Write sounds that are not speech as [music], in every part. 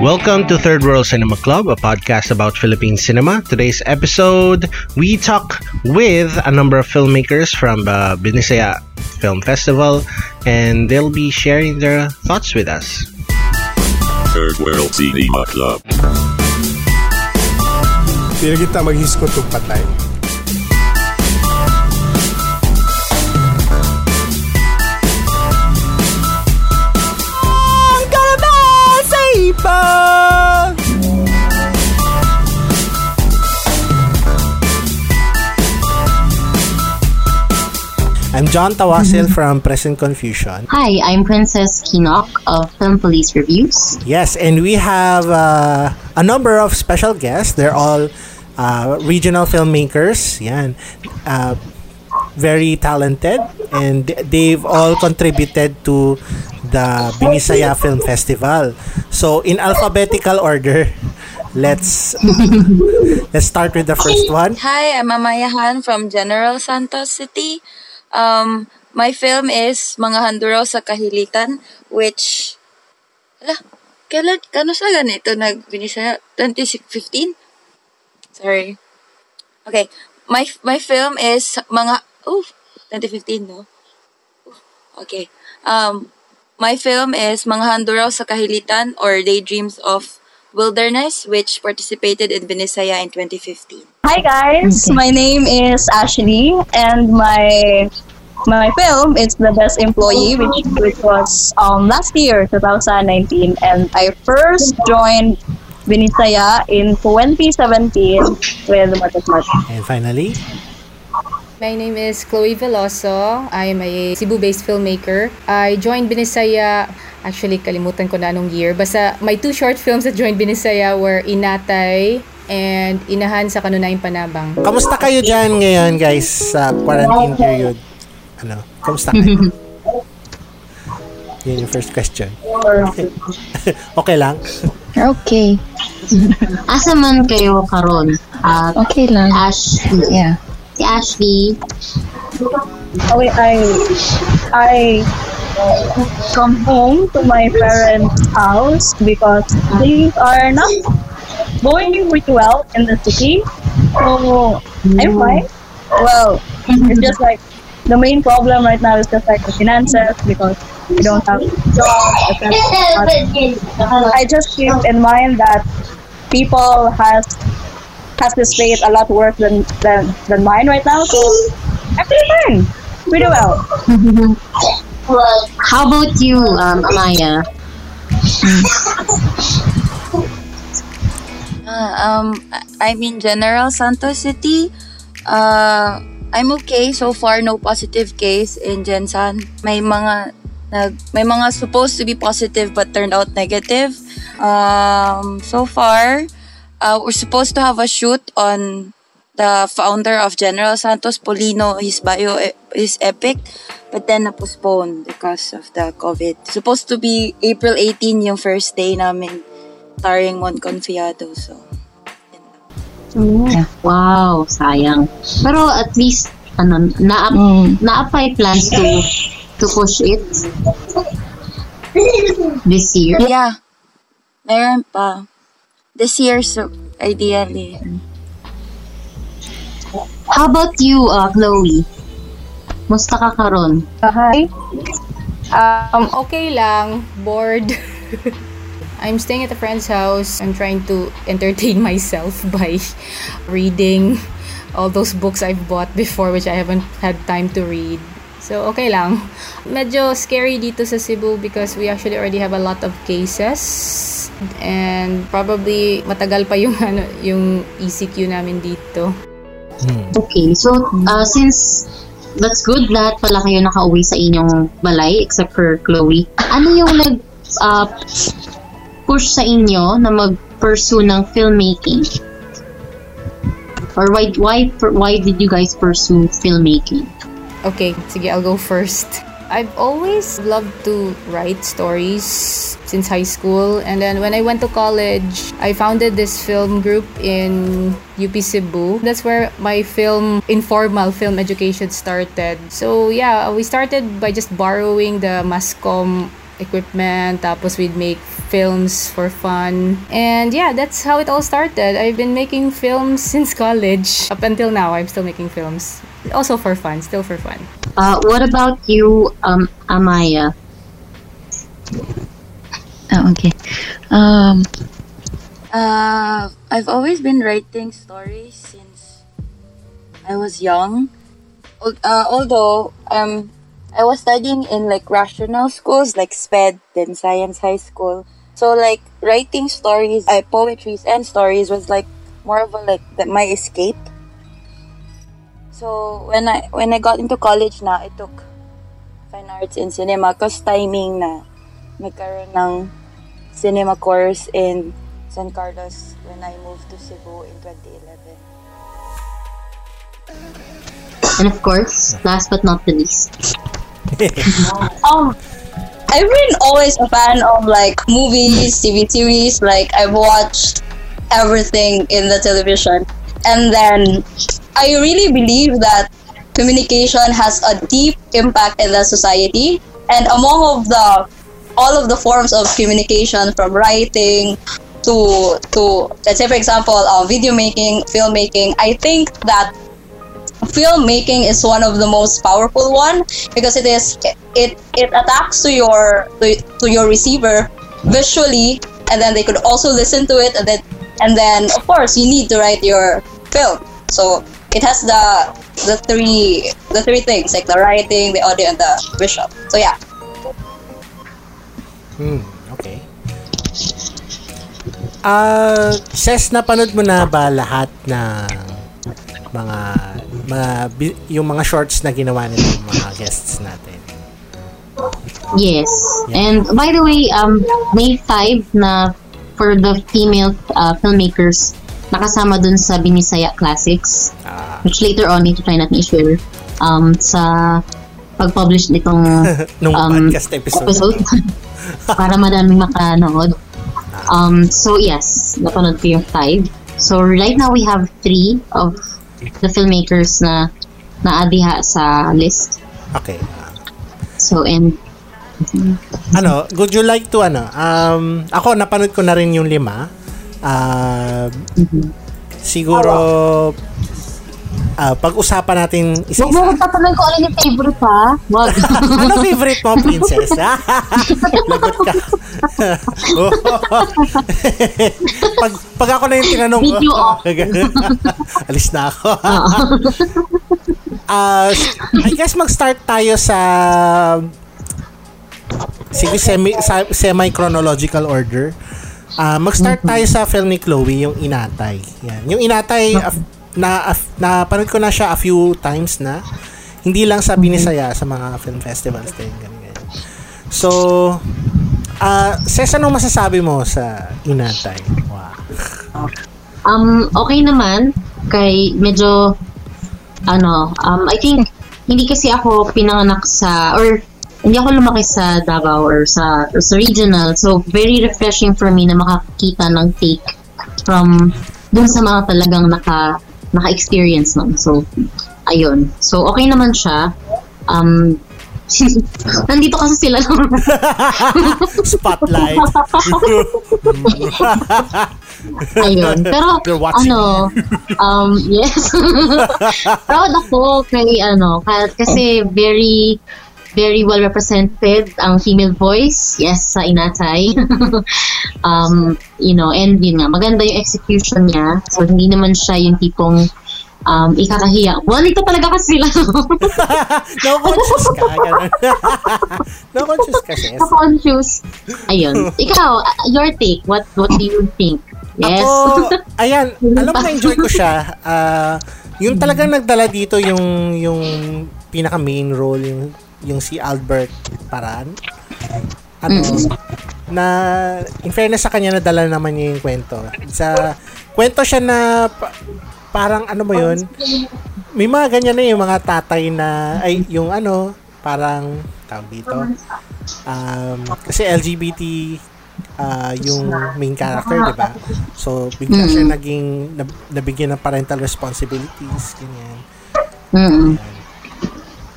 Welcome to Third World Cinema Club, a podcast about Philippine cinema. Today's episode, we talk with a number of filmmakers from uh, the Binisaya Film Festival, and they'll be sharing their thoughts with us. Third World Cinema Club. Pila kita maghiskot og patay. I'm John Tawasil from Present Confusion. Hi, I'm Princess Kinok of Film Police Reviews. Yes, and we have uh, a number of special guests. They're all uh, regional filmmakers. Yan. Uh, very talented and they've all contributed to the Binisaya Film Festival. So in alphabetical order, let's [laughs] let's start with the first one. Hi, I'm Amaya Han from General Santos City. Um, my film is Mga Handuraw sa Kahilitan, which, ala, kailan, kano sa ganito nagbinisaya? 2015? Sorry. Okay, my my film is Mga, oh, 2015, no? Okay. Um, my film is Mga Handuraw sa Kahilitan or Daydreams of Wilderness, which participated in Binisaya in 2015. Hi guys, Okay. my name is Ashley, and my my film is The Best Employee, which which was um last year, 2019, and I first joined Binisaya in 2017 with Matas. And finally, My name is Chloe Veloso. I am a Cebu-based filmmaker. I joined Binisaya, actually kalimutan ko na anong year. Basta my two short films that joined Binisaya were Inatay and Inahan sa Kanunayang Panabang. kamusta kayo dyan ngayon guys sa quarantine period? Ano? Kamusta kayo? [laughs] Yun yung first question. okay [laughs] lang? Okay. [laughs] Asa man kayo karon? At Okay lang. Ashley. Yeah. Si Ashley. Oh, wait, I I come home to my parents' house because things are not going pretty well in the city. So I'm fine. Well, it's just like the main problem right now is just like the finances because we don't have jobs. I just keep in mind that people has has this state a lot worse than than, than mine right now. So I'm pretty fine. Pretty well. How about you, um, Amaya? [laughs] Uh, um, I'm in General Santos City. Uh, I'm okay so far. No positive case in Gensan. May mga nag, may mga supposed to be positive but turned out negative. Um, so far, uh, we're supposed to have a shoot on the founder of General Santos, Polino. His bio is epic, but then na-postpone because of the COVID. Supposed to be April 18 yung first day namin starring Mon Confiado. So, Wow, sayang. Pero at least, ano, na na may plans to to push it this year. yeah. Meron pa. This year, so, ideally. How about you, uh, Chloe? Musta ka karon? hi. Um, okay lang. Bored. [laughs] I'm staying at a friend's house. I'm trying to entertain [laughs] myself by reading all those books I've bought before which I haven't had time to read. So, okay lang. Medyo scary dito sa Cebu because we actually already have a lot of cases and probably matagal pa yung [laughs] ano yung ECQ namin dito. Okay, so uh, since that's good lahat pala kayo nakauwi sa inyong balay except for Chloe. Ano yung nag uh, push sa inyo na mag-pursue ng filmmaking? Or why why why did you guys pursue filmmaking? Okay, sige, I'll go first. I've always loved to write stories since high school. And then when I went to college, I founded this film group in UP Cebu. That's where my film, informal film education started. So yeah, we started by just borrowing the Mascom equipment. Tapos we'd make films for fun. And yeah, that's how it all started. I've been making films since college. Up until now, I'm still making films. Also for fun, still for fun. Uh, what about you, um, Amaya? Oh, okay. Um, uh, I've always been writing stories since I was young. Uh, although um, I was studying in like rational schools like SPED, then Science High School. So like writing stories, uh, poetries and stories was like more of a like that my escape. So when I when I got into college na, I took fine arts in cinema cause timing na nagkaroon ng cinema course in San Carlos when I moved to Cebu in 2011. And of course, last but not the least, [laughs] Um, I've been always a fan of like movies, TV series. Like I've watched everything in the television, and then I really believe that communication has a deep impact in the society. And among of the all of the forms of communication, from writing to to let's say for example, uh, video making, filmmaking, I think that filmmaking is one of the most powerful one because it is it it attacks to your to, to your receiver visually and then they could also listen to it and then and then of course you need to write your film so it has the the three the three things like the writing the audio and the visual so yeah Hmm, okay. Ah, Ses, napanood mo na ba lahat ng mga mga yung mga shorts na ginawa nila mga guests natin? Yes. And by the way, um, May 5 na for the female uh, filmmakers, nakasama dun sa Binisaya Classics, Ah, which later on, ito try natin i-share um, sa pag-publish nitong [laughs] nung um, podcast episode. episode [laughs] para madaming makanood. Um, so yes, napanood ko yung five. So right now we have three of the filmmakers na naadiha sa list. Okay. So and Ano, would you like to ano? Um, ako napanood ko na rin yung lima. Ah, siguro ah, pag-usapan natin Huwag isa-isa. mo tatanong ko alin yung favorite ha. Wag. [laughs] ano favorite mo, princess? [laughs] Lagot ka. [laughs] Oh. pag, pag ako na yung tinanong ko, Video off. alis na ako. Ah, I guess mag-start tayo sa sige semi sa, semi-chronological order. Ah, mag-start tayo sa film ni Chloe, yung Inatay. Yan. Yung Inatay af- na af- napanood ko na siya a few times na. Hindi lang sa Binisaya, sa mga film festivals din ganyan. ganyan. So, ah, Ses, anong masasabi mo sa Inatay? Wow. Um, okay naman. Kay medyo, ano, um, I think, hindi kasi ako pinanganak sa, or hindi ako lumaki sa Davao or sa, or sa regional. So, very refreshing for me na makakita ng take from dun sa mga talagang naka, naka-experience nun. So, ayun. So, okay naman siya. Um, [laughs] nandito kasi sila [laughs] Spotlight. [laughs] Ayun. Pero, ano, um, yes. Proud ako kay, ano, ka- kasi very, very well represented ang female voice. Yes, sa Inatay. um, you know, and yun nga, maganda yung execution niya. So, hindi naman siya yung tipong um, ikakahiya. Well, ito talaga kasi sila. [laughs] no conscious ka. Ganun. [laughs] no conscious ka, Ses. conscious. Ayun. Ikaw, uh, your take. What what do you think? Yes. Ako, [laughs] ayan, alam mo na-enjoy ko siya. Ah, yung talagang nagdala dito yung yung pinaka main role yung yung si Albert Paran. Ano, na in fairness sa kanya nadala naman niya yung kwento. Sa kwento siya na parang ano mo yun, may mga ganyan na yung mga tatay na ay yung ano, parang tawag dito. Um, kasi LGBT ah, yung main character, di ba? So, bigla siya naging, nab- nabigyan ng parental responsibilities, ganyan. Mm-mm.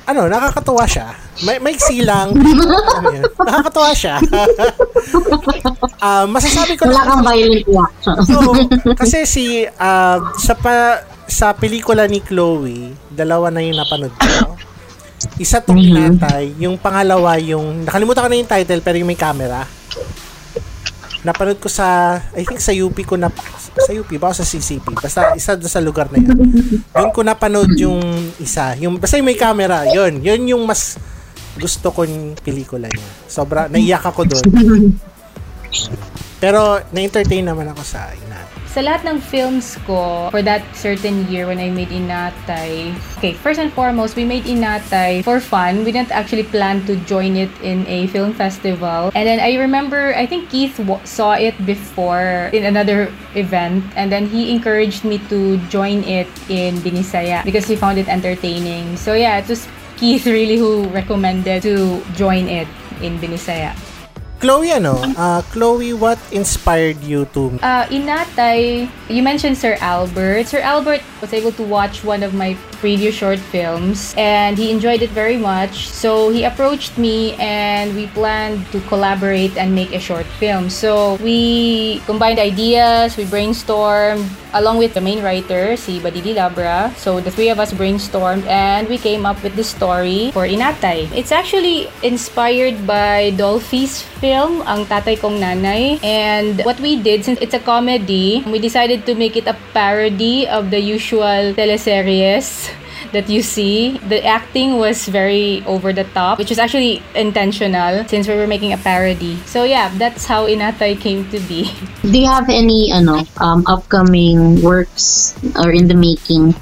Ano, nakakatuwa siya. May, may lang. [laughs] ano yun? Nakakatuwa siya. [laughs] Ah, masasabi ko Wala kang violent reaction. So, [laughs] kasi si ah, sa pa, sa pelikula ni Chloe, dalawa na yung napanood ko. Isa tong inatay, yung pangalawa yung nakalimutan ko na yung title pero yung may camera. Napanood ko sa I think sa UP ko na sa UP ba o sa CCP basta isa doon sa lugar na yun. Doon ko napanood yung isa, yung basta yung may camera, yun. Yun yung mas gusto kong pelikula niya. Sobra naiyak ako doon. Pero na-entertain naman ako sa. Sa lahat ng films ko, for that certain year when I made Inatay, okay, first and foremost, we made Inatay for fun. We didn't actually plan to join it in a film festival. And then I remember, I think Keith w- saw it before in another event. And then he encouraged me to join it in Binisaya because he found it entertaining. So yeah, it was Keith really who recommended to join it in Binisaya. Chloe, ano? Ah, Chloe, what inspired you to Uh, Inatay, you mentioned Sir Albert. Sir Albert was able to watch one of my previous short films and he enjoyed it very much. So he approached me and we planned to collaborate and make a short film. So we combined ideas, we brainstormed along with the main writer, si Badidi Labra. So the three of us brainstormed and we came up with the story for Inatay. It's actually inspired by Dolphy's film, Ang Tatay Kong Nanay. And what we did, since it's a comedy, we decided to make it a parody of the usual teleseries that you see. The acting was very over the top, which was actually intentional since we were making a parody. So yeah, that's how Inatay came to be. Do you have any ano um, upcoming works or in the making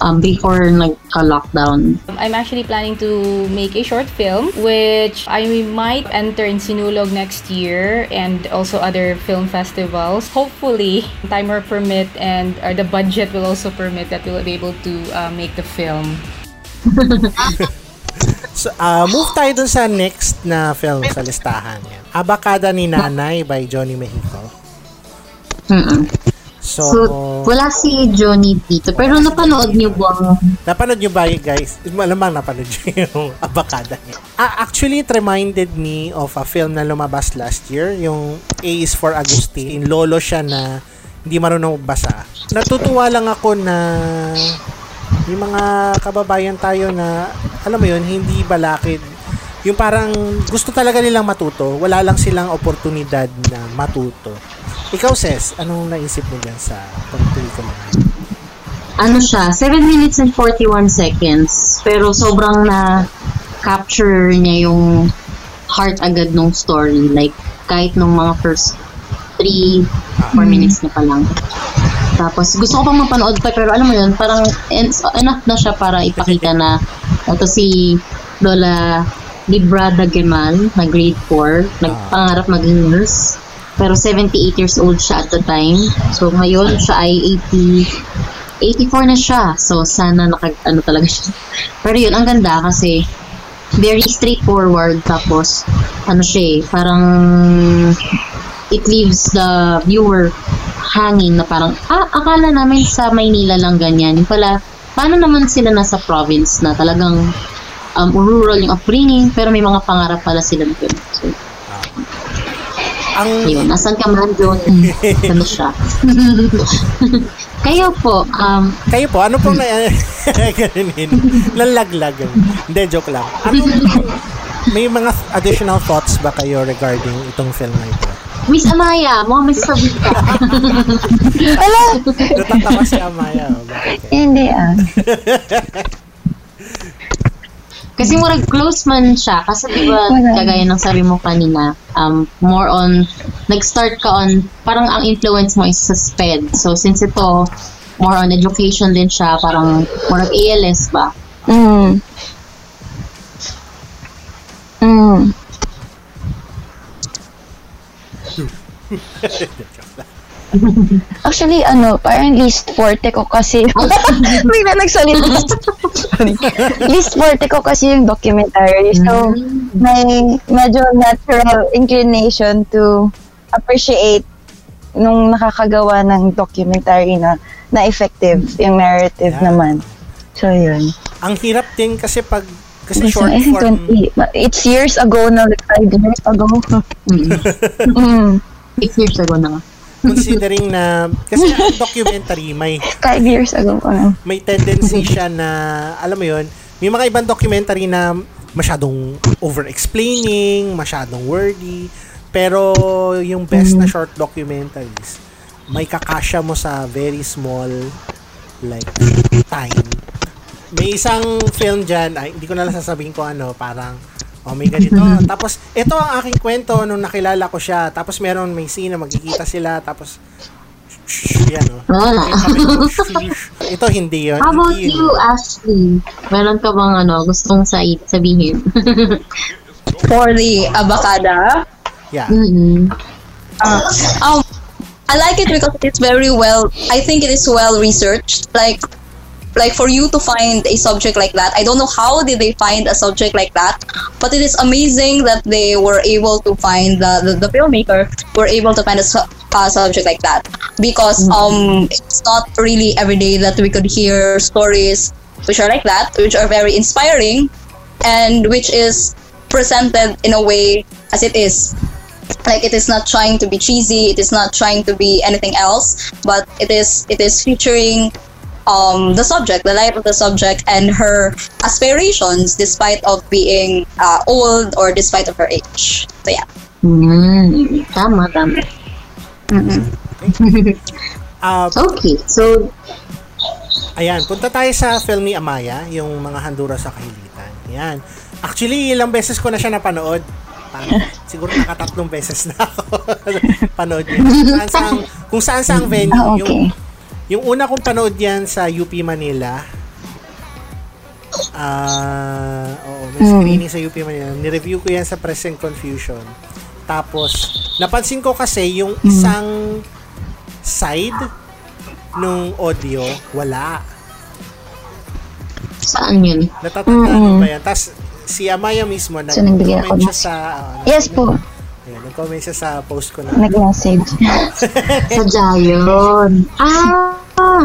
um, before nagka-lockdown? I'm actually planning to make a short film, which I might enter in Sinulog next year and also other film festivals. Hopefully, time will permit and or the budget will also permit that we'll be able to uh, make the film. [laughs] So, ah, move tayo dun sa next na film sa listahan. Yan. Abakada ni Nanay by Johnny Mexico. Mm-mm. So, So, wala si Johnny dito. Pero napanood niyo ba napanood nyo ba yun, guys? Malamang napanood nyo [laughs] yung Abakada niya. Ah, actually, it reminded me of a film na lumabas last year, yung A is for Agustin. Lolo siya na hindi marunong basa. Natutuwa lang ako na yung mga kababayan tayo na, alam mo yun, hindi balakid. Yung parang gusto talaga nilang matuto. Wala lang silang oportunidad na matuto. Ikaw, Ses, anong naisip mo dyan sa pelikula? ano siya, 7 minutes and 41 seconds. Pero sobrang na capture niya yung heart agad nung story. Like, kahit nung mga first 3, 4 minutes na pa lang. Tapos, gusto ko pang mapanood pa, pero alam mo yun, parang en- enough na siya para ipakita na ito si Lola Librada Gemal na grade 4, nagpangarap maging nurse. Pero 78 years old siya at the time. So, ngayon siya ay 80, 84 na siya. So, sana naka, ano talaga siya. [laughs] Pero yun, ang ganda kasi very straightforward. Tapos, ano siya eh, parang it leaves the viewer hanging na parang, ah, akala namin sa Maynila lang ganyan. Pala, paano naman sila nasa province na talagang um, rural yung upbringing, pero may mga pangarap pala sila doon. So, Ang yun, nasan ka man doon? [laughs] ano siya? [laughs] Kayo po, um, Kayo po, ano pong [laughs] na... Ganunin. Lalaglag. Hindi, joke lang. Ano, may mga additional thoughts ba kayo regarding itong film na ito? Miss Amaya, mga Miss Sabita. Natatawa si Amaya. Hindi ah. Kasi murag close man siya. Kasi di ba, Wala. kagaya ng sabi mo kanina, um, more on, nag-start ka on, parang ang influence mo is sa SPED. So, since ito, more on education din siya, parang more of ALS ba? Mm. Mm. [laughs] [laughs] Actually, ano, parang least forte ko kasi [laughs] may na nagsalita. Sorry. least forte ko kasi yung documentary. So, may medyo natural inclination to appreciate nung nakakagawa ng documentary na na effective yung narrative Yeah. naman. So, yun. Ang hirap din kasi pag Kasi short I think form, 20. but It's years ago na, like five years ago. [laughs] mm. Six years ago na nga. Considering na, kasi documentary, may Five years ago pa may tendency siya na, alam mo yon may mga ibang documentary na masyadong over-explaining, masyadong wordy, pero yung best na short documentaries, may kakasya mo sa very small like time. May isang film dyan, ay, hindi ko na lang sasabihin ko ano, parang oh may ganito. [laughs] tapos, ito ang aking kwento nung nakilala ko siya. Tapos meron may scene na magkikita sila. Tapos, yan oh. Wala. [laughs] Ito hindi yun. How about Hindi yun. you, Ashley? Meron ka bang ano, gustong sa sabihin? [laughs] For the abacada, Yeah. mm uh, um, I like it because it's very well. I think it is well researched. Like, like for you to find a subject like that, I don't know how did they find a subject like that, but it is amazing that they were able to find the the, the filmmaker were able to find a, su- a subject like that. Because um it's not really every day that we could hear stories which are like that, which are very inspiring, and which is presented in a way as it is. Like it is not trying to be cheesy it is not trying to be anything else but it is it is featuring um, the subject the life of the subject and her aspirations despite of being uh, old or despite of her age so yeah Mm, tama, tama. Ah, [laughs] Okay, so, Ayan, punta tayo sa film ni Amaya, yung mga handura sa kahilitan. Ayan. Actually, ilang beses ko na siya napanood. Parang, siguro nakatatlong beses na ako [laughs] panood niya. Kung saan saang, kung saan saang venue. Ah, okay. Yung, yung una kong panood yan sa UP Manila. Ah, oo, may screening sa UP Manila. Ni-review ko yan sa Press and Confusion. Tapos, napansin ko kasi yung isang side nung audio, wala. saan yun? Natatandaan mo ba yan? Tapos, si Amaya mismo, So, nagbigay ako nag-comment siya ng- sa... ah, Yes po, Ayan, nag-comment siya sa post ko na. nag-message. [laughs] Sadya yun. Ah!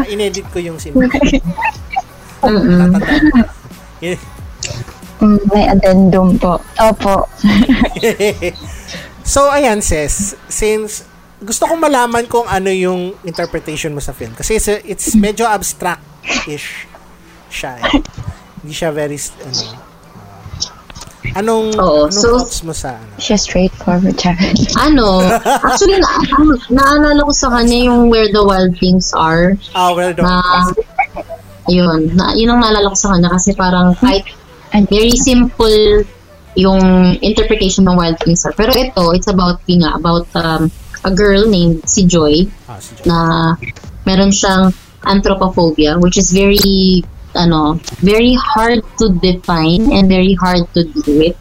inedit ko yung sinabi. [laughs] Mm-mm. Mm, may addendum po. Opo. [laughs] so, ayan, sis. Since gusto kong malaman kung ano yung interpretation mo sa film. Kasi it's, it's medyo abstract-ish siya. Eh. Hindi siya very, ano, ah, anong, Oo, anong so- thoughts mo sa, ano? Siya straightforward, Jared. Ano, actually, na, ano, naalala ko sa kanya yung Where the Wild Things Are. Ah, well done. Na, yun, na, yun ang naalala ko sa kanya kasi parang kahit very simple yung interpretation ng Wild Things Are. Pero ito, it's about, yun nga, about um, a girl named si Joy ah, si John. na meron siyang anthropophobia which is very ano very hard to define and very hard to deal with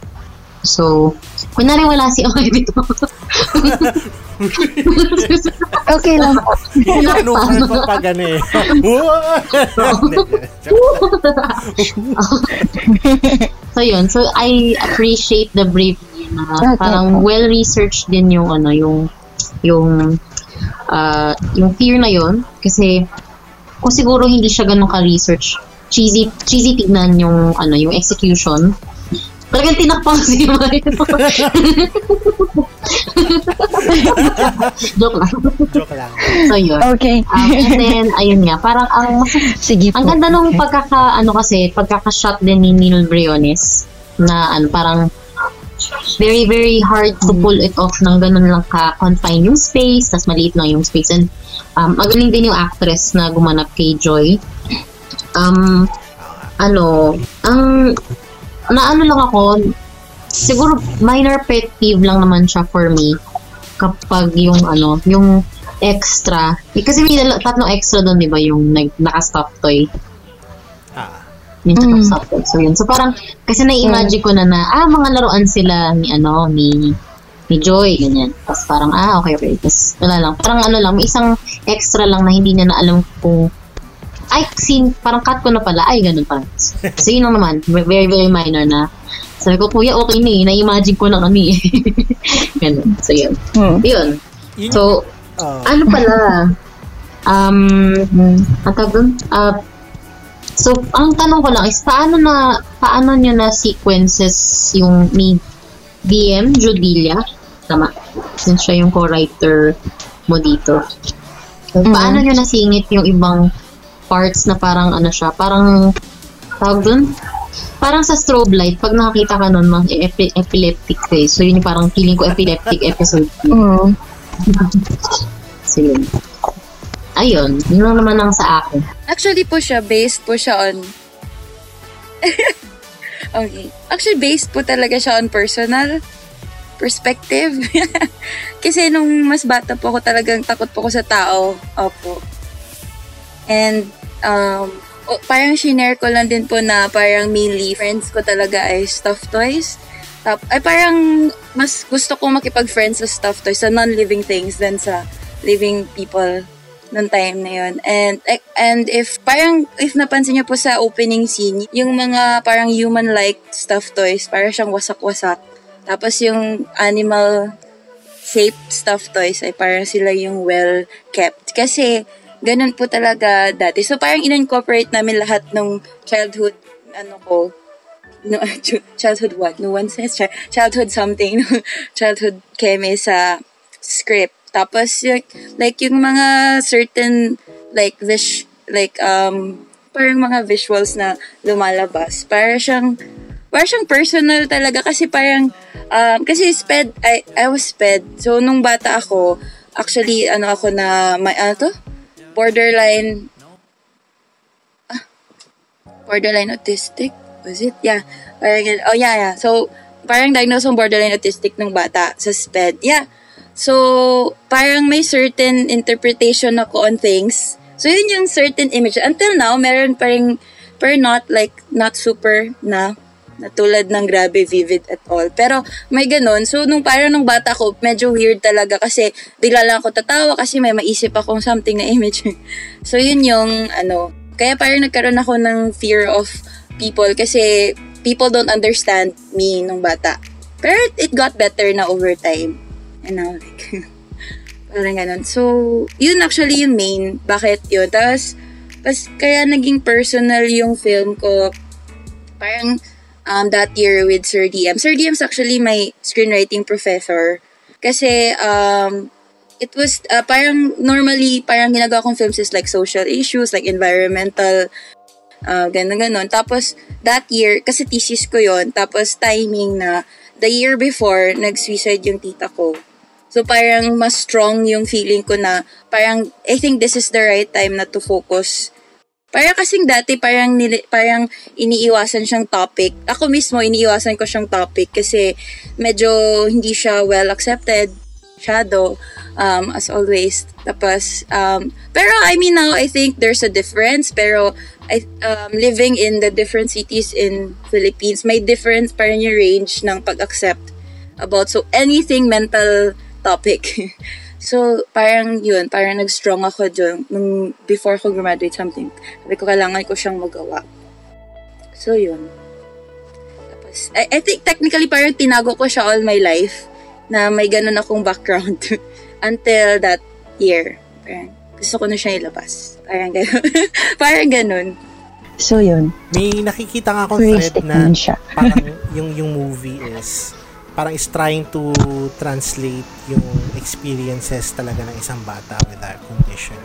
so kunwari wala si Okay dito. [laughs] Okay lang po. Inanuhan [laughs] ko pa gani. [laughs] so yun. So I appreciate the bravery na parang well researched din yung ano yung yung uh, yung fear na yun. Kasi kung siguro hindi siya ganun ka-research cheesy cheesy tignan yung ano yung execution talagang tinakpan si Mario [laughs] joke lang Joke lang. so yun Okay. um, and then ayun nga parang ang Sige po. ang ganda nung pagkaka ano kasi pagkaka-shot din ni Nino Briones na ano parang very very hard to pull it off ng ganun lang ka confine yung space tas maliit lang yung space and um, magaling din yung actress na gumanap kay Joy um ano ang naano lang ako siguro minor pet peeve lang naman siya for me kapag yung ano yung extra. Eh, kasi may tatlong extra doon di ba yung nag naka-stop toy. Ah. yung mm. stop toy. So yun. So parang kasi na-imagine ko na na ah mga laruan sila ni ano ni ni Joy ganyan. Tapos parang ah okay okay. Tapos wala lang. Parang ano lang may isang extra lang na hindi niya na alam kung ay sin parang cut ko na pala ay ganun pala so yun lang naman very very minor na sabi ko kuya okay na eh na-imagine ko na kami [laughs] ganun so yun Hmm. yun so ah, ano pala um Hmm. ang tawag doon? Ah, So, ang tanong ko lang is, paano na, paano nyo na sequences yung ni DM Judilia? Tama. Since siya yung co-writer mo dito. So, paano nyo nasingit yung ibang parts na parang ano siya, parang tawag dun? Parang sa strobe light, pag nakakita ka nun, mga epi- epileptic face. So, yun yung parang feeling ko epileptic episode. Mm. [laughs] So, yun. Ayun, yun lang naman ang sa akin. Actually po siya, based po siya on... [laughs] okay. Actually, based po talaga siya on personal perspective. [laughs] Kasi nung mas bata po ako, talagang takot po ako sa tao. Opo. And, um, o- parang shinare ko lang din po na parang mainly friends ko talaga ay stuffed toys. Tap, ay parang mas gusto ko makipag-friends sa stuffed toys, sa non-living things than sa living people nung time na yun. And, eh, and if, parang, if napansin niyo po sa opening scene, yung mga parang human-like stuffed toys, parang siyang wasak-wasak. Tapos yung animal shaped stuffed toys ay parang sila yung well kept. Kasi, ganun po talaga dati. So, parang in-incorporate namin lahat ng childhood, ano ko, no, [laughs] childhood what? No one says chi- childhood something. [laughs] childhood keme sa script. Tapos, yung, like, yung mga certain, like, vis, like, um, parang mga visuals na lumalabas. Para siyang, para siyang personal talaga kasi parang, um, kasi sped, I, I was sped. So, nung bata ako, actually, ano ako na, may, ano to? Borderline, ah, borderline autistic? Was it? Yeah. Oh, yeah, yeah. So, parang diagnosed ng borderline autistic ng bata sa SPED. Yeah. So, parang may certain interpretation ako on things. So, yun yung certain image. Until now, meron pa rin, pero not like, not super na, na tulad ng grabe vivid at all. Pero may ganun. So, nung parang nung bata ko, medyo weird talaga kasi bigla lang ako tatawa kasi may maisip akong something na image. [laughs] so, yun yung, ano, kaya parang nagkaroon ako ng fear of people kasi people don't understand me nung bata. Pero it got better na over time. And now, like, [laughs] parang ganun. So, yun actually yung main. Bakit yun? Tapos, kaya naging personal yung film ko. Parang, um, that year with Sir DM. Sir DM's actually my screenwriting professor. Kasi, um, it was, uh, parang normally, parang ginagawa kong films is like social issues, like environmental, uh, ganun ganon. Tapos, that year, kasi thesis ko yon tapos timing na, the year before, nag-suicide yung tita ko. So, parang mas strong yung feeling ko na, parang, I think this is the right time na to focus. Parang kasing dati, parang, nili, parang iniiwasan siyang topic. Ako mismo, iniiwasan ko siyang topic kasi medyo hindi siya well accepted shadow um, as always. Tapos, um, pero I mean now, I think there's a difference. Pero, I, um, living in the different cities in Philippines, may difference parang yung range ng pag-accept about so anything mental topic. [laughs] so, parang yun, parang nag-strong ako dun nung before ko graduate something. Sabi ko, kailangan ko siyang magawa. So, yun. Tapos, I, I think technically parang tinago ko siya all my life na may ganun akong background [laughs] until that year. Parang gusto ko na siya ilabas. Parang ganun. [laughs] parang ganun. So, yun. May nakikita nga akong thread na siya. parang yung yung movie is parang is trying to translate yung experiences talaga ng isang bata with that condition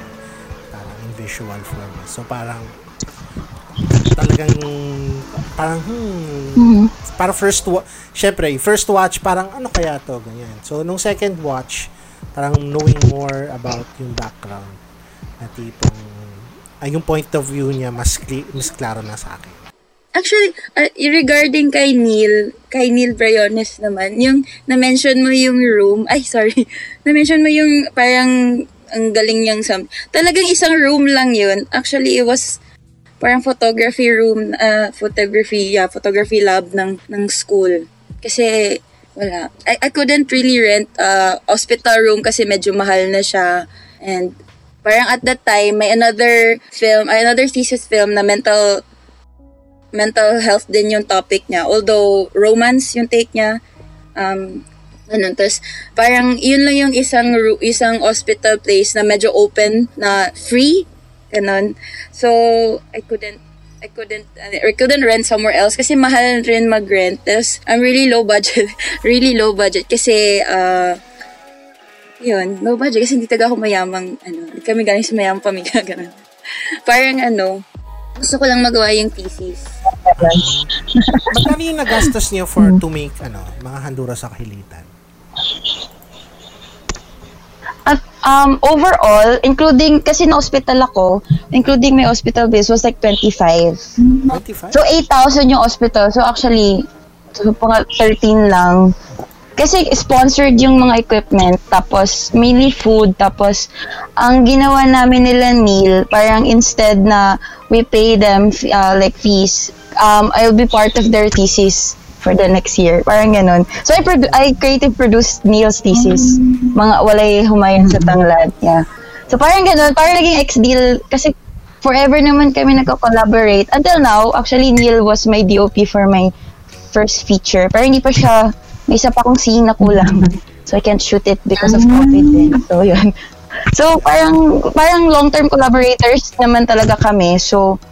parang in visual form. So parang talagang parang hmm, Mhm. para first wa- syempre first watch parang ano kaya to ganyan. So nung second watch parang knowing more about yung background na tipong ay yung point of view niya mas clear, mas klaro na sa akin. Actually, uh, regarding kay Neil, kay Neil Briones naman, yung na-mention mo yung room, ay sorry, [laughs] na-mention mo yung parang ang galing niyang some, talagang isang room lang yun. Actually, it was parang photography room, uh, photography, yeah, photography lab ng, ng school. Kasi, wala. I, I couldn't really rent a hospital room kasi medyo mahal na siya. And parang at that time, may another film, another thesis film na mental mental health din yung topic niya. Although, romance yung take niya. Um, ano, tapos, parang, yun lang yung isang, isang hospital place na medyo open, na free, ganon. So, I couldn't, I couldn't I couldn't rent somewhere else kasi mahal rin mag-rent. Tapos I'm really low budget. [laughs] really low budget kasi uh, yun, low budget kasi hindi taga ako mayamang ano, hindi kami galing sa mayamang pamilya [laughs] ganun. Parang ano, gusto ko lang magawa yung thesis. Magkano yung nagastos niyo for to make ano, mga handura sa kahilitan? At um, overall, including, kasi na-hospital ako, including my hospital bills was like 25. 25? So, 8,000 yung hospital. So, actually, so, pang 13 lang. Kasi sponsored yung mga equipment, tapos mainly food, tapos ang ginawa namin nila Neil, parang instead na we pay them uh, like fees, um, I'll be part of their thesis for the next year. Parang ganun. So I, produ- I creative produced Neil's thesis. Mga walay humayon sa tanglad. Yeah. So parang ganun, parang naging ex-deal kasi forever naman kami nagko-collaborate. Until now, actually Neil was my DOP for my first feature. Pero hindi pa siya, may isa pa akong scene na kulang. [laughs] So I can't shoot it because of COVID din. So yun. So parang parang long-term collaborators naman talaga kami. So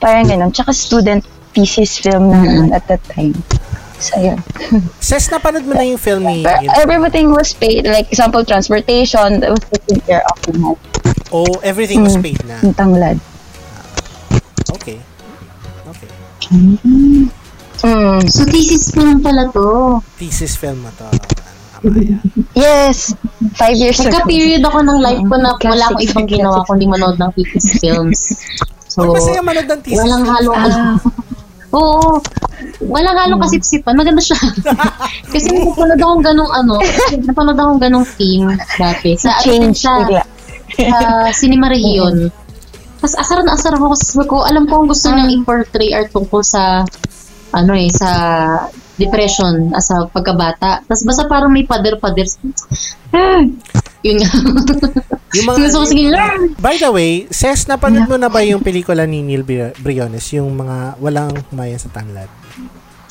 parang ganun. Tsaka student thesis film naman at that time. So yun. [laughs] Ses, napanood mo na yung film ni... Everything was paid. Like example, transportation, was taken care of. Oh, everything was paid na. Yung tanglad. Okay. Okay. Mm. So, thesis film pala to. Thesis film mo to. Amaya. Yes. Five years ago. Nagka-period ako ng life ko na wala akong ibang ginawa kundi manood ng thesis films. So, Pag masaya manood ng thesis walang film. halong ano. Oo. Walang halong kasipsipan. Maganda siya. [laughs] Kasi napanood akong ganong ano, napanood akong ganong theme dati. Sa, Change sa, bigla. sa Cinema Region. Tapos asar na asar ako kasi sabi ko, alam ko ang gusto niyang i-portray or tungkol sa ano eh, sa depression as a pagkabata. Tapos basta parang may pader-pader. Ah, yun nga. [laughs] Yung mga, Gusto ko sige, learn! by the way, Ses, napanood mo na ba yung pelikula ni Neil Bri- Briones? Yung mga walang humayan sa tanlad?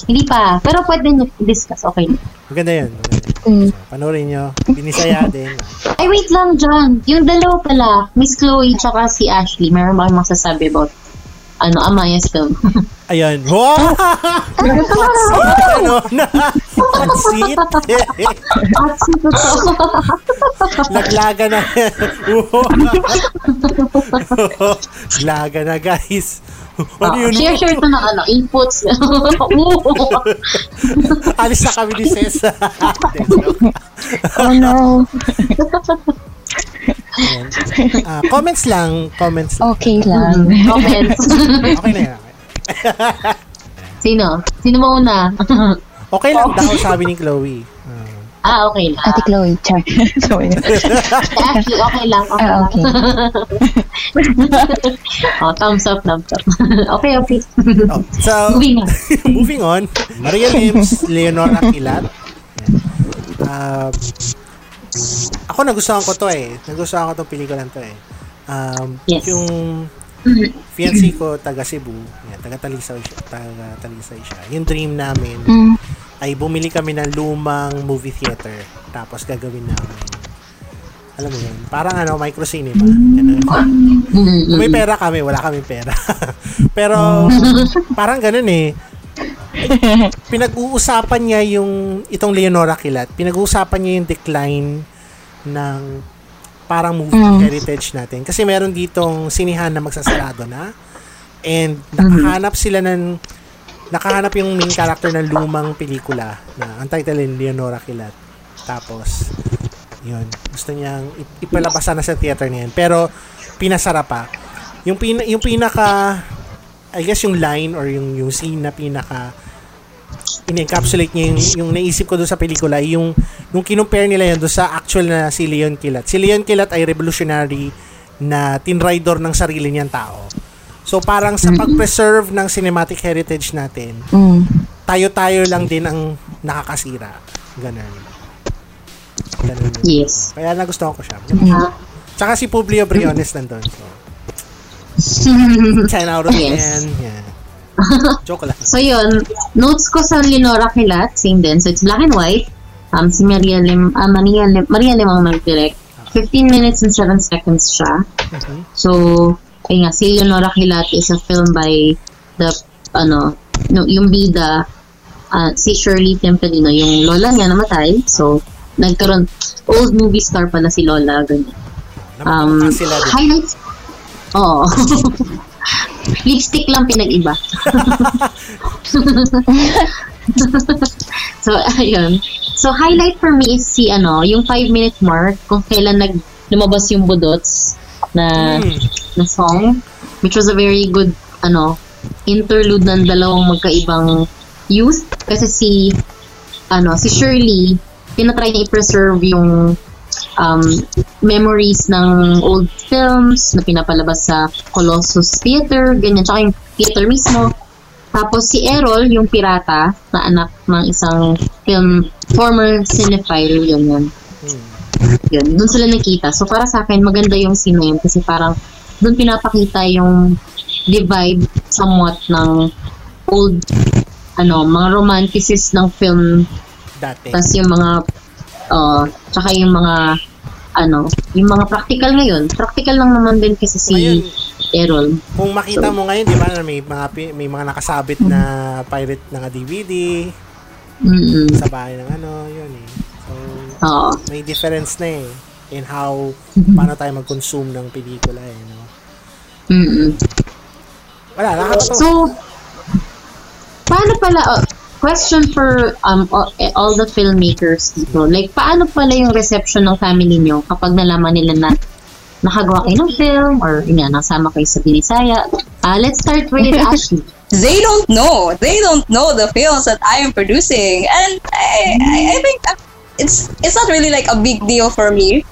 Hindi pa. Pero pwede niyo discuss. Okay. Maganda yun. Maganda yun. Mm. So, panoorin nyo. Binisaya din. Ay, wait lang, John. Yung dalawa pala, Miss Chloe tsaka si Ashley, meron ba masasabi about ano, Amaya's film? Ayun. Wow! Hot seat! Ano na? Hot seat! At si totoo. Laglaga na. Laga na, guys. Ano yun? Share, share ito ng ano, inputs. Alis na kami ni joke. Oh no. Ah, comments lang. Comments lang. Okay lang. [laughs] Comments. Okay na yan. Sino? Sino mo una? [laughs] Okay lang daw, sabi ni Chloe. Ah. ah, okay lang. Ate Chloe, char. [laughs] Sorry. Actually, okay lang. Okay Ah, lang. okay. oh, thumbs up, thumbs up. okay, okay. Oh, so, Moving on. moving on. Maria Lims, Leonora Kilat. Um, ako nagustuhan ko to eh. Nagustuhan ko tong pelikula to eh. Um, Yes. Yung fiancé ko taga Cebu, yan, taga Talisay siya, taga Talisay siya. Yung dream namin Mm. ay bumili kami ng lumang movie theater tapos gagawin namin alam mo yun, parang ano, micro cinema. Ganun. Kung may pera kami, wala kaming pera. [laughs] Pero, parang ganun eh. [laughs] Pinag-uusapan niya yung, itong Leonora Kilat, pinag-uusapan niya yung decline ng parang movie Mm. heritage natin. Kasi meron ditong sinihan na magsasarado na. And nakahanap sila ng nakahanap yung main character ng lumang pelikula na ang title ay Leonora Kilat. Tapos, yun, gusto niyang ip- ipalabasan na sa theater niyan. Pero, pinasara pa. Yung, pina, yung pinaka, I guess yung line or yung, yung scene na pinaka in-encapsulate niya yung, yung naisip ko doon sa pelikula ay yung nung kinumpare nila yun doon sa actual na si Leon Kilat. Si Leon Kilat ay revolutionary na tinrider ng sarili niyang tao. So parang sa pag-preserve ng cinematic heritage natin, Mm. tayo-tayo lang din ang nakakasira. Ganun. Ganun. yun. Yes. Kaya nagustuhan ko siya. Ah. Tsaka si Publio Briones nandun. So, 10 out of 10. Yes. Yeah. Joke lang. So yun, notes ko sa Leonora Kilat, same din. So it's black and white. Um, si Maria Lim, ah, Maria Lim, Maria Lim ang nag-direct. 15 minutes and 7 seconds siya. Mhm. So, ayun nga, si Leonora Kilat is a film by the ano no, yung bida ah, si Shirley Tempelino yung lola niya namatay so nagkaroon old movie star pala si lola ganyan um, highlights oo. [laughs] Lipstick lang pinag-iba. [laughs] So ayun. So highlight for me is si ano yung 5 minute mark kung kailan nag lumabas yung budots na Hmm. na song which was a very good ano interlude ng dalawang magkaibang youth. Kasi si ano si Shirley tinatry niya i-preserve yung um, memories ng old films na pinapalabas sa Colossus Theater, ganyan, tsaka yung theater mismo. Tapos si Errol, yung pirata, na anak ng isang film, former cinephile, yun yun. Yun, doon sila nakita. So para sa akin, maganda yung scene na yun kasi parang doon pinapakita yung divide somewhat ng old ano, mga romanticist ng film Dati. tapos yung mga uh, tsaka yung mga ano, yung mga practical ngayon. Practical lang naman din kasi si Ngayon, Errol. kung makita mo ngayon, di ba, na may mga, may mga nakasabit na pirate na DVD Mm-mm. sa bahay ng ano, yun eh. So, Oo. may difference na eh in how, paano tayo mag-consume ng pelikula eh, no? Mm-mm. Wala, nakakatawa. So, paano pala, uh, question for um all, all the filmmakers dito. Like, paano pala yung reception ng family nyo kapag nalaman nila na nakagawa kayo ng film or yun nga, nasama kayo sa Binisaya? Uh, let's start with [laughs] Ashley. they don't know. They don't know the films that I am producing, and I, I, I think it's it's not really like a big deal for me.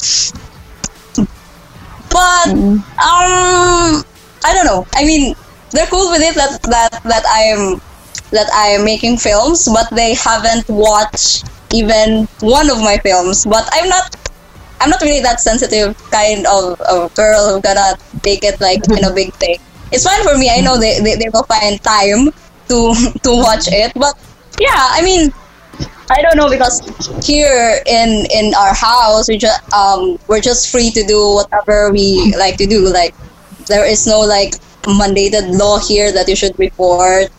But um, I don't know. I mean, they're cool with it that that that I am that I am making films, but they haven't watched even one of my films. But I'm not. I'm not really that sensitive kind of, of girl who gonna take it like in a big thing. It's fine for me. I know they, they, they will find time to [laughs] to watch it. But yeah, I mean, I don't know because here in in our house we just um we're just free to do whatever we like to do. Like there is no like mandated law here that you should report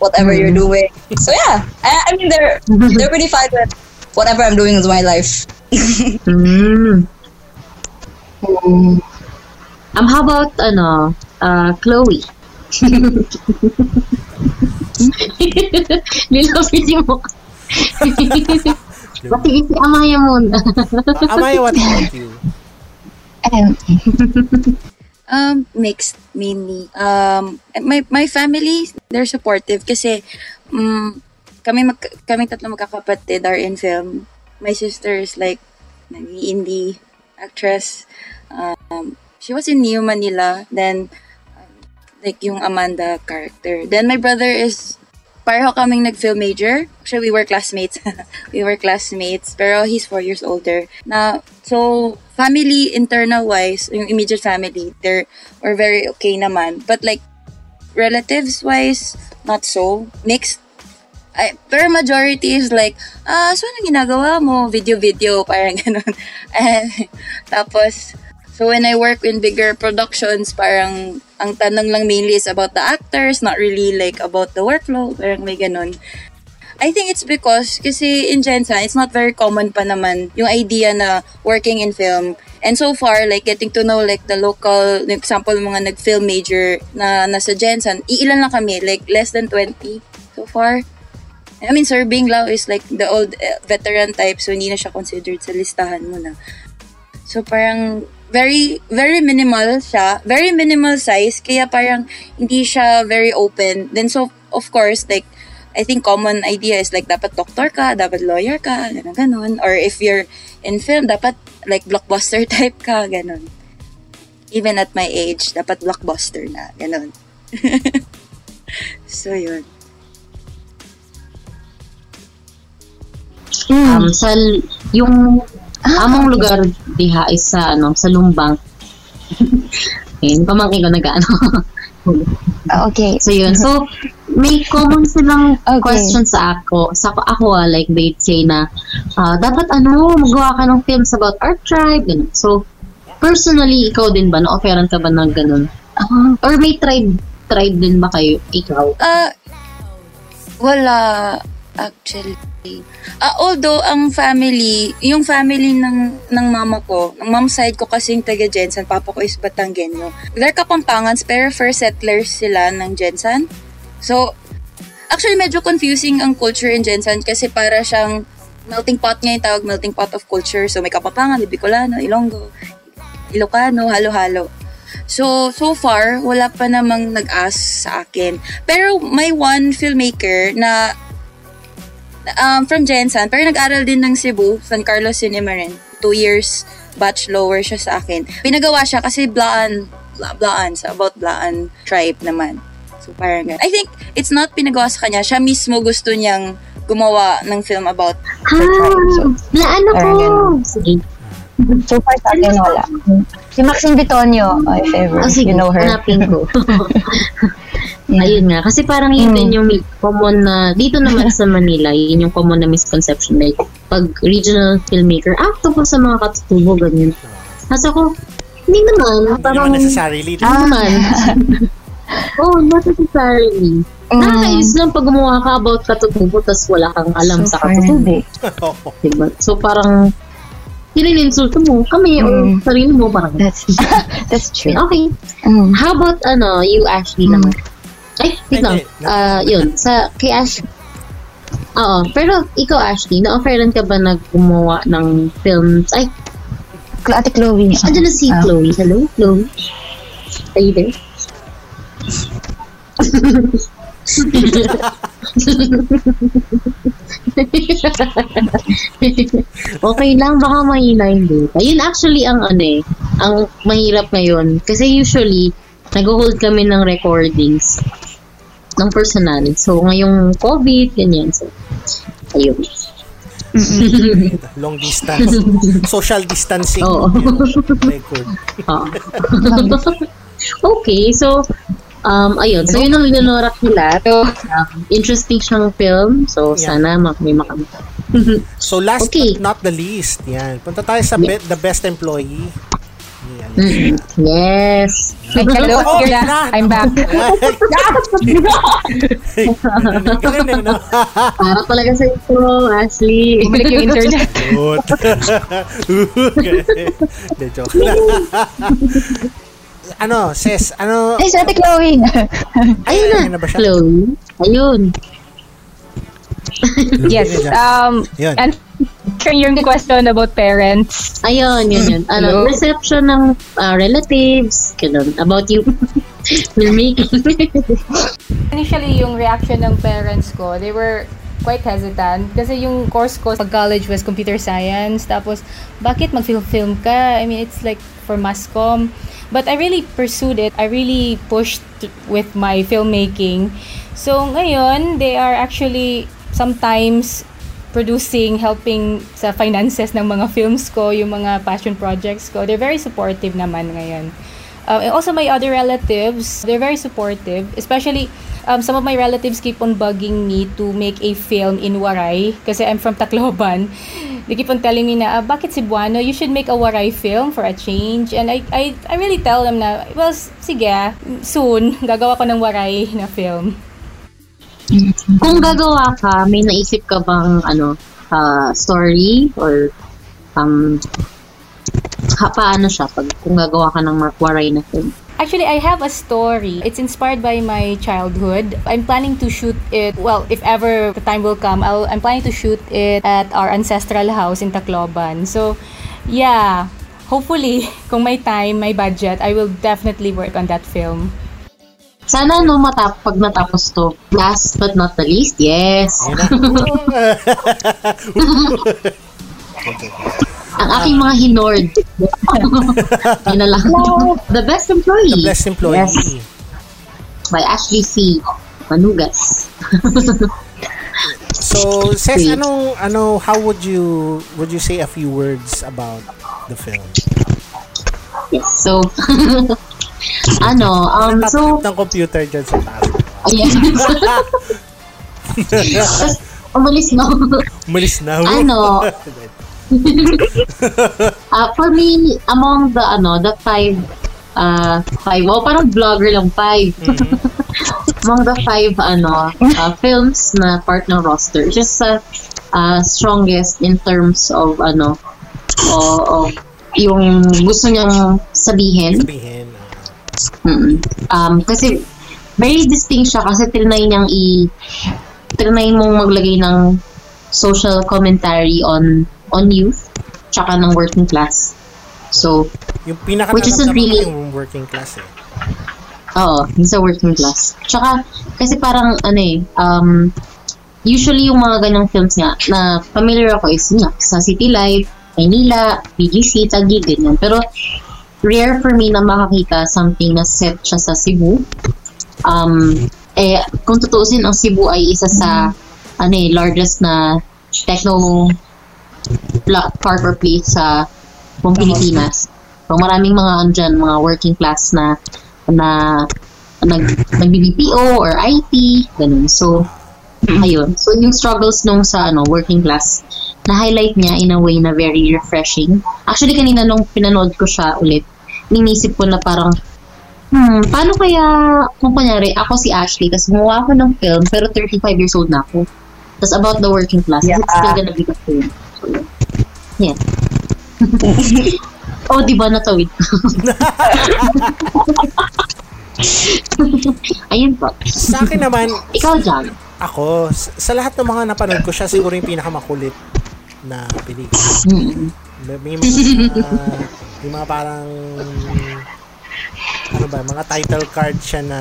whatever you're doing. So yeah, I, I mean they're [laughs] they're pretty fine with whatever I'm doing with my life. [laughs] Mm. Um, how about, ano, uh, Chloe? Nilapit yung mukha. Pati si Amaya muna. Amaya, what about you? [laughs] Um, Um, mixed mainly. Um, my my family they're supportive kasi um, kami mag kami tatlo magkakapatid are in film. My sister is like nag-indie actress. Um, she was in Neo Manila. Then um, like yung Amanda character. Then my brother is pareho kaming nag-film major. Actually, we were classmates. [laughs] we were classmates. Pero he's four years older. Na, so, family, internal-wise, yung immediate family, they're, were very okay naman. But like, relatives-wise, not so. Mixed. I, pero majority is like, ah, so ano ginagawa mo? Video-video, [laughs] parang ganun. And, [laughs] tapos, so when I work in bigger productions, parang ang tanong lang mainly is about the actors, not really like about the workflow, parang may ganun. I think it's because, kasi in Gensan, it's not very common pa naman yung idea na working in film. And so far, like getting to know like the local, example, mga nag-film major na nasa Gensan, iilan lang kami, like less than 20 so far. I mean, Sir Bing Lao is like the old eh, veteran type, so hindi na siya considered sa listahan mo na. So parang very very minimal siya, very minimal size kaya parang hindi siya very open. Then so of course like I think common idea is like dapat doctor ka, dapat lawyer ka, ganun ganun. Or if you're in film, dapat like blockbuster [laughs] type ka, ganun. Even at my age, dapat blockbuster na, ganun. [laughs] so yun. Um, sa, l- yung among lugar diha is sa, ano, sa Lumbang. [laughs] Ayun, pamangkin ko nag-ano. okay. So yun. So may common silang Okay. questions sa ako. Sa ako ah, like they'd say na ah, dapat ano, magawa ka ng films about our tribe. Ganun. So personally, ikaw din ba na-offeran ka ba ng ganun? Or may tribe tribe din ba kayo? Ikaw? Ah, wala actually. Ah, although ang family, yung family ng ng mama ko, ng mom side ko kasi yung taga Jensen, papa ko is Batanggenyo. They're Kapampangans pero first settlers sila ng Jensen. So, actually medyo confusing ang culture in Jensen kasi para siyang melting pot nga yung tawag, melting pot of culture. So, may Kapampangan, may Bicolano, Ilonggo, Ilocano, halo-halo. So, so far, wala pa namang nag-ask sa akin. Pero may one filmmaker na um, from Jensen, pero nag-aral din ng Cebu, San Carlos Cinema rin. Two years batch lower siya sa akin. Pinagawa siya kasi Blaan, Bla- Blaan, sa about Blaan tribe naman. So parang ganun. I think it's not pinagawa sa kanya. Siya mismo gusto niyang gumawa ng film about Ah, laan ako. Parang ganun. Sige. So far sa akin, wala. Si Maxine Bitonio, oh, if ever. Oh, sige, you know her. hanapin ko. [laughs] [laughs] Yeah. Ayun nga. Kasi parang yun Mm. din yung may common na, dito naman sa Manila, yun yung common na misconception. Like, pag regional filmmaker, ah, tungkol sa mga katutubo, ganyan. Kasi ako, hindi naman. Hindi Parang, naman necessarily. Hindi naman. [laughs] oh, not necessarily. Mm. Nakakainis lang pag gumawa ka about katutubo tapos wala kang alam sa Super katutubo. hindi. Diba? So parang, Hinininsulto mo kami Mm. sarili mo parang [laughs] That's, that's true. Okay. Mm. How about ano, you Ashley Mm. naman? Ay, wait lang. Ah, yun, sa kay Ash Oo, pero ikaw Ashley, na-offeran ka ba na gumawa ng films? Ay, Ate Chloe. andyan na si Ah. Chloe. Hello, Chloe? Are you there? [laughs] [laughs] okay lang, baka mahina yung data. Yun actually ang ano eh, ang mahirap ngayon. Kasi usually, nag-hold kami ng recordings ng personal. So, ngayong COVID, ganyan. So, ayun. Long distance. [laughs] Social distancing. Oo. Record. Oo. [laughs] okay, so, um, ayun. So, yun ang Leonora Kilat. So, um, interesting siyang film. So, Yeah. sana mak may makamita. [laughs] So last Okay. but not the least, yan. Punta tayo sa be- the best employee. Yan. Mm-mm. Yes. [laughs] Hello, Oh, na. na. I'm back. Para talaga sa ito, Ashley. Bumalik yung internet. Good. [laughs] Hindi, joke lang. Ano, Ses, ano? Ay, si Ate Chloe. [laughs] Ayun na. Ayun na ba siya? Chloe. Ayun. yes. Um, Yun. answering your question about parents. Ayun, yun, yun. Ano, Hello? reception ng ah, relatives, ganun. About you. [laughs] Filmmaking. Initially, yung reaction ng parents ko, they were quite hesitant. Kasi yung course ko pag college was computer science. Tapos bakit mag-film ka? I mean it's like for mass comm. But I really pursued it. I really pushed with my filmmaking. So ngayon they are actually sometimes producing helping sa finances ng mga films ko yung mga passion projects ko. They're very supportive naman ngayon. Uh, and also my other relatives, they're very supportive. Especially, um, some of my relatives keep on bugging me to make a film in Waray kasi I'm from Tacloban. [laughs] They keep on telling me na, ah, bakit Cebuano? You should make a Waray film for a change. And I, I, I really tell them na, well, sige soon, [laughs] gagawa ko ng Waray na film. Kung gagawa ka, may naisip ka bang, ano, ah, story or um, ha, paano siya pag kung gagawa ka ng Waray na film? Actually, I have a story. It's inspired by my childhood. I'm planning to shoot it. Well, if ever the time will come, I'll, I'm planning to shoot it at our ancestral house in Tacloban. So, yeah, hopefully, [laughs] kung may time, may budget, I will definitely work on that film. Sana no matap pag natapos to. Last but not the least, yes. [laughs] [laughs] Ang aking mga hinord. [laughs] Yun na lang. The Best Employee. The best employee. Yes. By Ashley C. Manugas. So, Ses, Great. ano, ano, how would you, would you say a few words about the film? Yes. So, [laughs] ano, um, so, ng computer dyan sa taas. ayan. Tapos, [laughs] umalis na. Umalis na. Ano? Uh, [laughs] for me, among the, ano, the five, uh, five, wow, parang vlogger lang, five. [laughs] among the five ano uh, films na part ng roster, just sa uh, strongest in terms of ano o of yung gusto niyang sabihin. Sabihin. Mm. Um, kasi very distinct siya kasi trinay niyang i trinay mong maglagay ng social commentary on on youth tsaka ng working class. So, Yung pinaka Which isn't really- yung working class eh. Oo, yung sa working class. Tsaka, kasi parang, ano eh, um, usually yung mga ganyang films nga, na familiar ako is nga, sa City Life, Maynila, BGC, Taguig, ganyan. Pero, rare for me na makakita something na set siya sa Cebu. Um, eh, kung tutuusin, ang Cebu ay isa sa, ano eh, largest na techno pla- park or place sa buong Pilipinas. So, maraming mga andyan, mga working class na na nag nag-BPO or IT, ganun. So, ayun. So, yung struggles nung sa ano, working class, na-highlight niya in a way na very refreshing. Actually, kanina nung pinanood ko siya ulit, ninisip ko na parang, hmm, paano kaya, kung kunyari, ako si Ashley, tapos gumawa ako ng film, pero 35 years old na ako. Tapos about the working class, Yeah. it's still gonna be the same. Yeah. [laughs] oh, di ba natawid? [laughs] Ayun po. Sa akin naman, Ikaw, John. ako, sa, lahat ng mga napanood ko, siya siguro yung pinakamakulit na pelikula. Mm. May, may mga, [laughs] may mga parang, ano ba, mga title card siya na,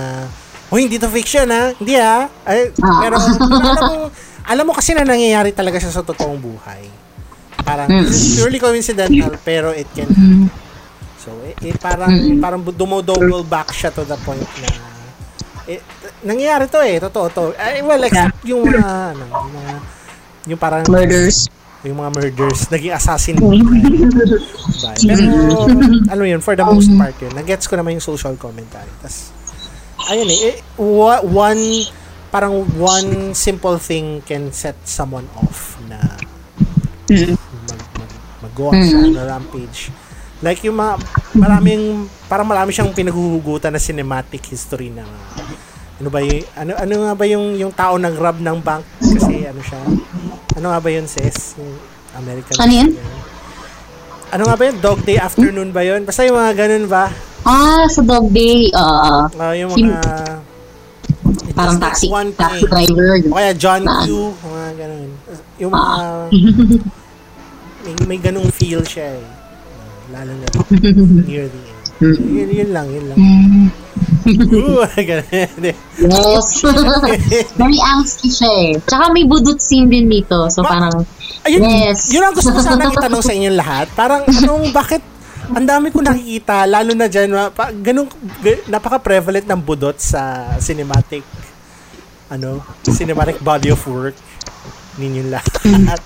Hoy, hindi to fiction ha. Hindi ha. Ay, Ah. pero alam mo, alam mo kasi na nangyayari talaga siya sa totoong buhay. Parang Mm. purely coincidental pero it can So, it, it parang Mm. parang dumo-double back siya to the point na eh, nangyayari to eh, totoo to. Ay, well, except yung mga, ano, yung mga, yung parang, Murders. yung mga murders, naging assassin. Diba? Pero, [laughs] ano yun, for the most part yun, nagets ko naman yung social commentary. Tas, ayun eh, eh, one, parang one simple thing can set someone off na mag, mag-go on sa ano, rampage. Like yung mga, maraming, parang marami siyang pinaghuhugutan na cinematic history na ano ba yung, ano, ano nga ba yung, yung tao nag-rob ng bank kasi ano siya, ano nga ba yun sis? Yung American Ano yun? Ano nga ba yun? Dog Day Afternoon ba yun? Basta yung mga ganun ba? Ah, sa dog day, uh, Ah, yung Him- mga parang taxi, taxi driver. O kaya John Na- Q, mga ganun. Yung mga [laughs] may, may ganung feel siya eh. Lalo na [laughs] near the end. Yun, yun lang, yun lang. Ooh, [laughs] ganun. Yes. [laughs] Very angsty siya eh. Tsaka may budot scene din dito. So Ma- parang, Ayun, Yes. yun ang gusto ko sana itanong sa inyong lahat. Parang, anong, bakit, ang dami ko nakikita, lalo na dyan, pa, ganun, napaka-prevalent ng budot sa cinematic, ano, cinematic body of work ninyong lahat.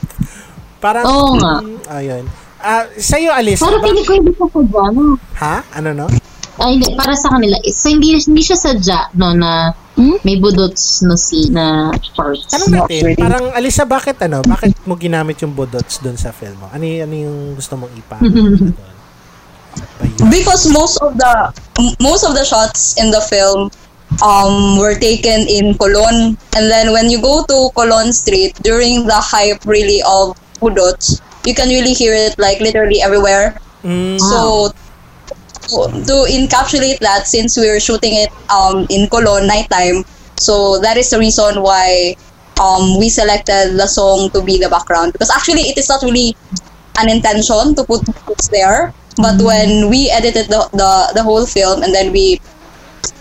Parang, Oo nga. mm, ayun. Ah, sa'yo, Alice, parang ba- pinig ko hindi siya sadya, no? ha? Ano, no? Ay, hindi. Para sa kanila. So, hindi, hindi siya sadya, no, na may budots no si na parts. Tanong natin, parang, Alisa, bakit, ano, bakit mo ginamit yung budots doon sa film mo? Ano, y- ano yung gusto mong ipa? [laughs] because most of the most of the shots in the film um were taken in Colon and then when you go to Colon Street during the hype really of You can really hear it like literally everywhere. Mm, so to encapsulate that since we were shooting it um in Colon nighttime so that is the reason why um we selected the song to be the background. Because actually it is not really an intention to put it there but when we edited the, the the whole film and then we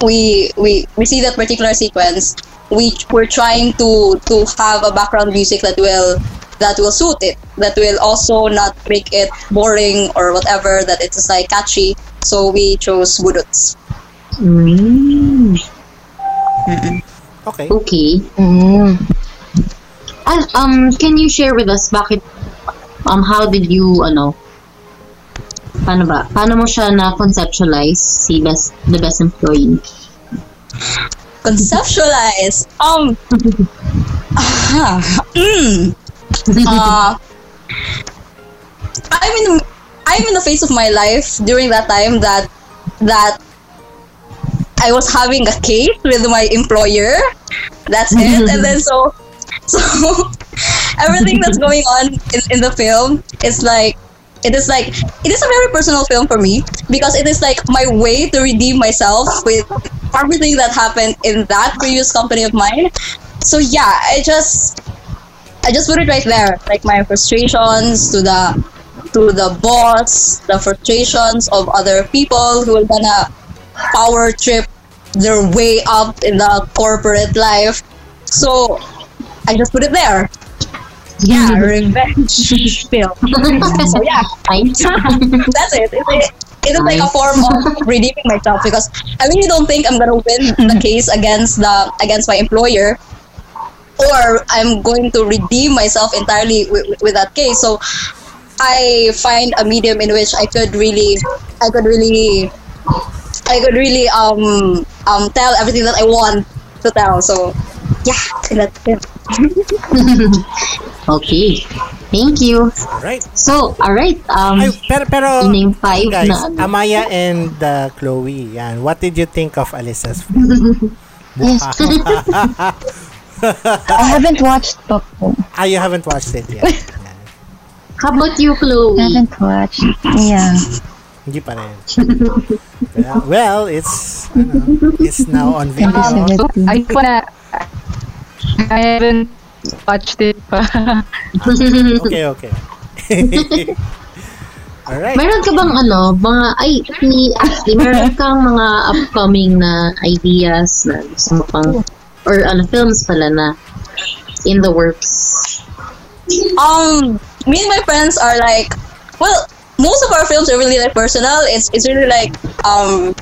we we we see that particular sequence we we're trying to to have a background music that will that will suit it that will also not make it boring or whatever that it's like catchy so we chose budots Mm. okay. Okay. Ah, um, can you share with us bakit, um, how did you, ano, paano ba? Paano mo siya na-conceptualize si best, the best employee? conceptualize um [laughs] [laughs] ah, mm. Uh, I'm in I'm in the phase of my life during that time that that I was having a case with my employer. That's it. and then so [laughs] so everything that's going on in, in the film is like it is like it is a very personal film for me because it is like my way to redeem myself with everything that happened in that previous company of mine. So yeah, I just I just put it right there, like my frustrations to the to the boss, the frustrations of other people who are gonna power trip their way up in the corporate life. So I just put it there. Yeah, [laughs] revenge film. so yeah, [laughs] that's it. It, it, it is like a form of redeeming myself because I really don't think I'm gonna win the case against the against my employer, or I'm going to redeem myself entirely with, with that case. So I find a medium in which I could really, I could really, I could really um um tell everything that I want to tell. So yeah, that's it. [laughs] Okay. Thank you. Right. So, alright. Um, Ay, pero, pero Name five guys, na. Amaya and uh, Chloe, yan. What did you think of Alyssa's [laughs] film? Yes. [laughs] I haven't watched pa po. ah, you haven't watched it yet. [laughs] how about you, Chloe? I haven't watched. Yeah. Hindi pa rin. [laughs] well, well, it's ano, it's now on video. Um, I wanna. I haven't watched it pa. [laughs] okay, okay. Alright. Meron ka bang ano, mga, ay, ni Ashley, meron kang mga upcoming na ideas na gusto mo pang, or ano, films pala na in the works? um me and my friends are like well most of our films are really like personal. It's it's really like um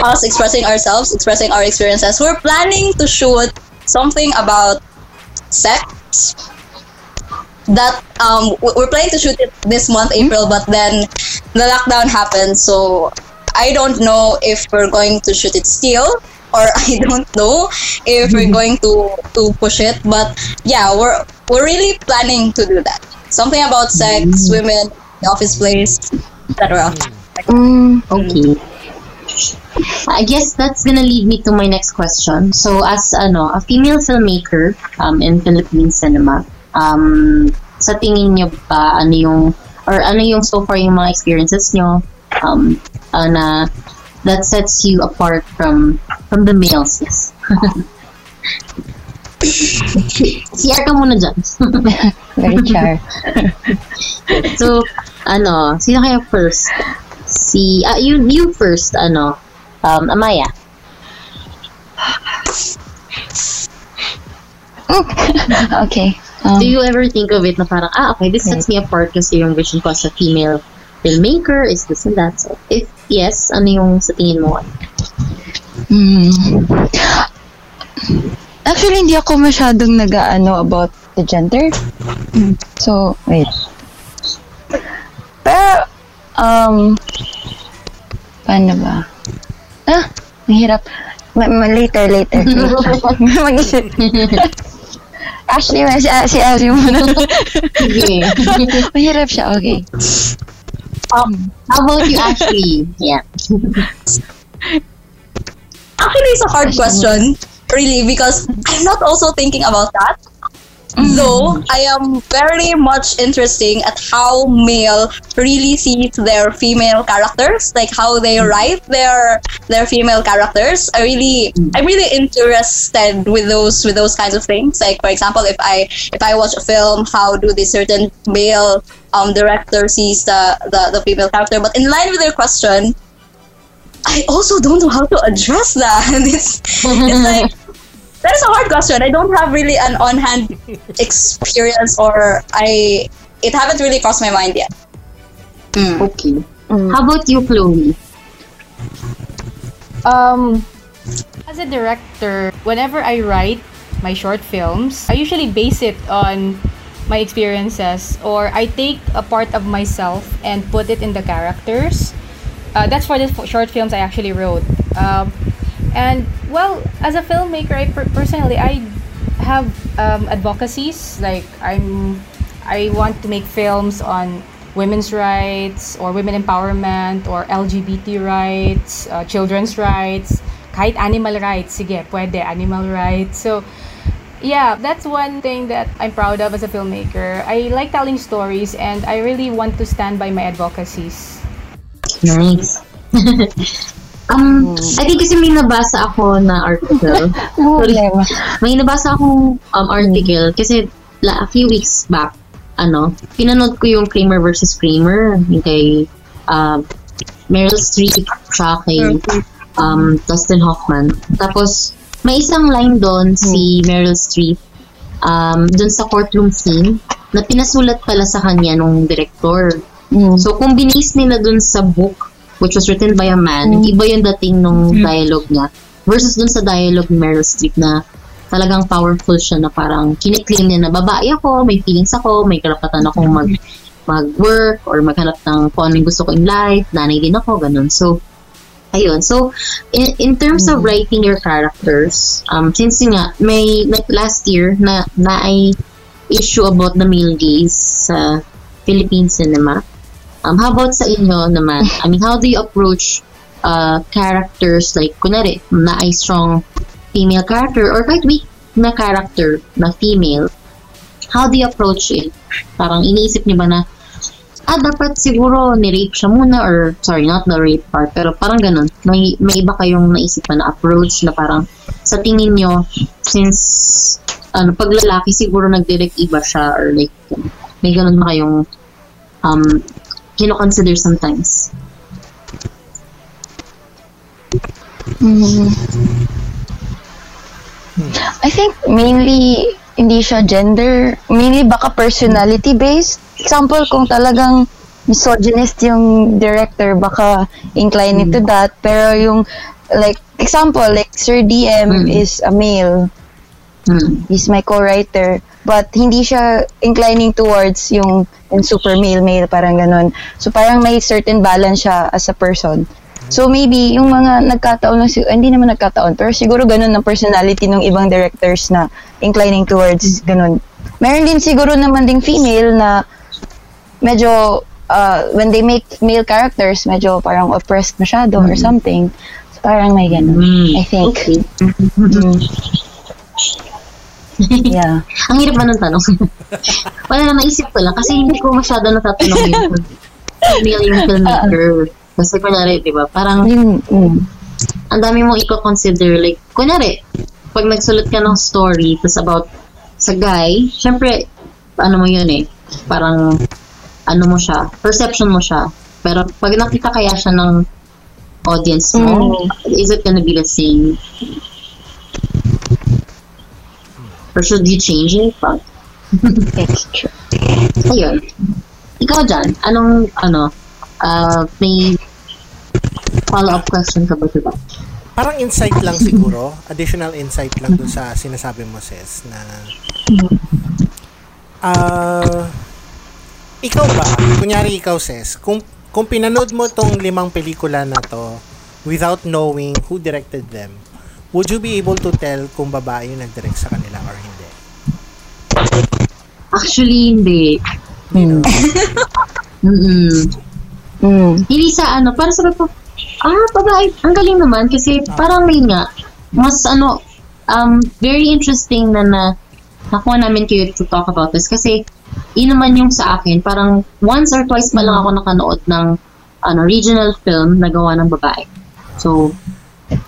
us expressing ourselves expressing our experiences. We're planning to shoot something about sex that um we're planning to shoot it this month april but then the lockdown happened so i don't know if we're going to shoot it still or [laughs] i don't know if we're going to to push it but yeah we're we're really planning to do that. Something about sex women the office place etc Mm, Okay. I guess that's gonna lead me to my next question. So, as ano, a female filmmaker um, in Philippine cinema, um, sa tingin niyo ba ano yung or ano yung so far yung mga experiences niyo um, uh, na that sets you apart from from the males? Yes. [laughs] CR ka muna dyan. very char. [laughs] so, ano, sino kaya first? Si, ah, you, you first, ano, um, Amaya. [laughs] okay. Um, Do you ever think of it na parang, ah, okay, this sets me apart kasi yung vision ko as a female filmmaker is this and that. So, if yes, ano yung sa tingin mo? Hmm. Actually, hindi ako masyadong nag-ano about the gender. So, wait. Pero, um, paano ba? Ah, mahirap. Ma- ma- later, later. [laughs] Mag-isip. Ashley, si, si Ashley muna. Sige. [laughs] mahirap siya, okay. Um, how about you, Ashley? [laughs] Yeah. Actually, it's a hard question, really, because I'm not also thinking about that. Though I am very much interesting at how male really sees their female characters, like how they write their their female characters. I really I'm really interested with those with those kinds of things. Like for example, if I if I watch a film, how do the certain male um director sees the, the the female character? But in line with your question, I also don't know how to address that. [laughs] it's, it's like that is a hard question. I don't have really an on-hand [laughs] experience, or I it haven't really crossed my mind yet. Okay. How about you, Chloe? Um, as a director, whenever I write my short films, I usually base it on my experiences or I take a part of myself and put it in the characters. Uh, that's for the short films I actually wrote. Um, and well, as a filmmaker, I per- personally I have um, advocacies like I'm I want to make films on women's rights or women empowerment or LGBT rights, uh, children's rights, kahit animal rights, sige, pwede, animal rights. So, yeah, that's one thing that I'm proud of as a filmmaker. I like telling stories and I really want to stand by my advocacies. Nice. [laughs] um, I think kasi may nabasa ako na article. [laughs] Sorry. may nabasa akong um, article kasi la, a few weeks back, ano, pinanood ko yung Kramer versus Kramer yung kay uh, Meryl Streep tsaka kay um, Dustin Hoffman. Tapos, may isang line doon si Meryl Streep um, doon sa courtroom scene na pinasulat pala sa kanya nung director. So, kung binis nila dun sa book, which was written by a man, iba yung dating nung dialogue niya versus dun sa dialogue ni Meryl Streep na talagang powerful siya na parang kiniklaim niya na babae ako, may feelings ako, may karapatan akong mag mag-work or maghanap ng kung ano yung gusto ko in life, nanay din ako, ganun. So, ayun. So, in, in terms of writing your characters, um, since yun nga, may, like last year, na, na ay issue about the male gaze sa Philippine cinema. Um, how about sa inyo naman? I mean, how do you approach uh, characters like, kunwari, na ay strong female character or quite weak na character na female? How do you approach it? Parang iniisip niyo ba na, ah, dapat siguro ni-rape siya muna or, sorry, not the rape part, pero parang ganun. May, may iba kayong naisipan na approach na parang sa tingin nyo, since ano, pag lalaki siguro nagdirect iba siya or like, may ganun ba kayong um, kino-consider sometimes? Mm. I think mainly hindi siya gender, mainly baka personality based. Example kung talagang misogynist yung director, baka incline into that. Pero yung like example like Sir DM is a male. He's my co-writer. But hindi siya inclining towards yung, yung super male male parang ganun. So parang may certain balance siya as a person. So maybe yung mga nagkataon lang sig- hindi naman nagkataon pero siguro ganun ang personality ng ibang directors na inclining towards ganun. Meron din siguro naman ding female na medyo uh, when they make male characters medyo parang oppressed masyado or something. So parang may ganun. I think. Mm. [laughs] yeah. [laughs] Ang hirap ba ng tanong? [laughs] Wala na, naisip ko lang kasi hindi ko masyado natatanong yung female [laughs] yung filmmaker. Kasi kunwari, di ba, parang ang dami mong i-consider. Like, kunwari, pag nagsulat ka ng story, tapos about sa guy, syempre, ano mo yun eh, parang, ano mo siya, perception mo siya. Pero pag nakita kaya siya ng audience mo, is it gonna be the same? Or should you change it? But, Extra. ayun. Ikaw dyan, anong, ano, uh, may follow-up question ka ba diba? Parang insight lang siguro, additional insight lang dun sa sinasabi mo, Sis, na ah ikaw ba, kunyari ikaw, Sis, kung, kung pinanood mo tong limang pelikula na to without knowing who directed them, would you be able to tell kung babae yung nag-direct sa kanila or hindi? Actually, hindi. You know? [laughs] Mm-mm. Hindi sa ano, para sa ko, ah, babae, ang galing naman kasi parang may nga, mas ano, um, very interesting na na nakuha namin kayo to talk about this kasi yun naman yung sa akin, parang once or twice pa lang ako nakanood ng ano, regional film na gawa ng babae. So,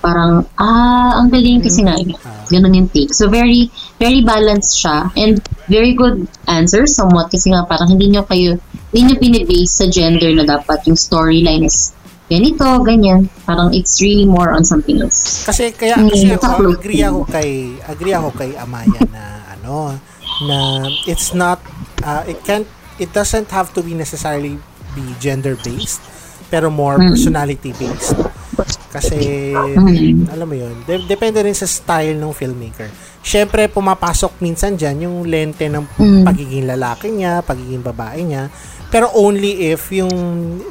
parang, ah, ang galing kasi nga, ganun yung take. So, very, very balanced siya and very good answer somewhat kasi nga parang hindi nyo kayo, hindi nyo binibase sa gender na dapat yung storyline is ganito, ganyan. Parang it's really more on something else. Kasi kaya Mm, kasi ako, upload. agree ako kay agree ako kay Amaya na ano na it's not uh, it can't it doesn't have to be necessarily be gender based pero more Mm. personality based. Kasi Mm. alam mo 'yun, de- depende rin sa style ng filmmaker. Syempre pumapasok minsan diyan yung lente ng Mm. pagiging lalaki niya, pagiging babae niya, pero only if yung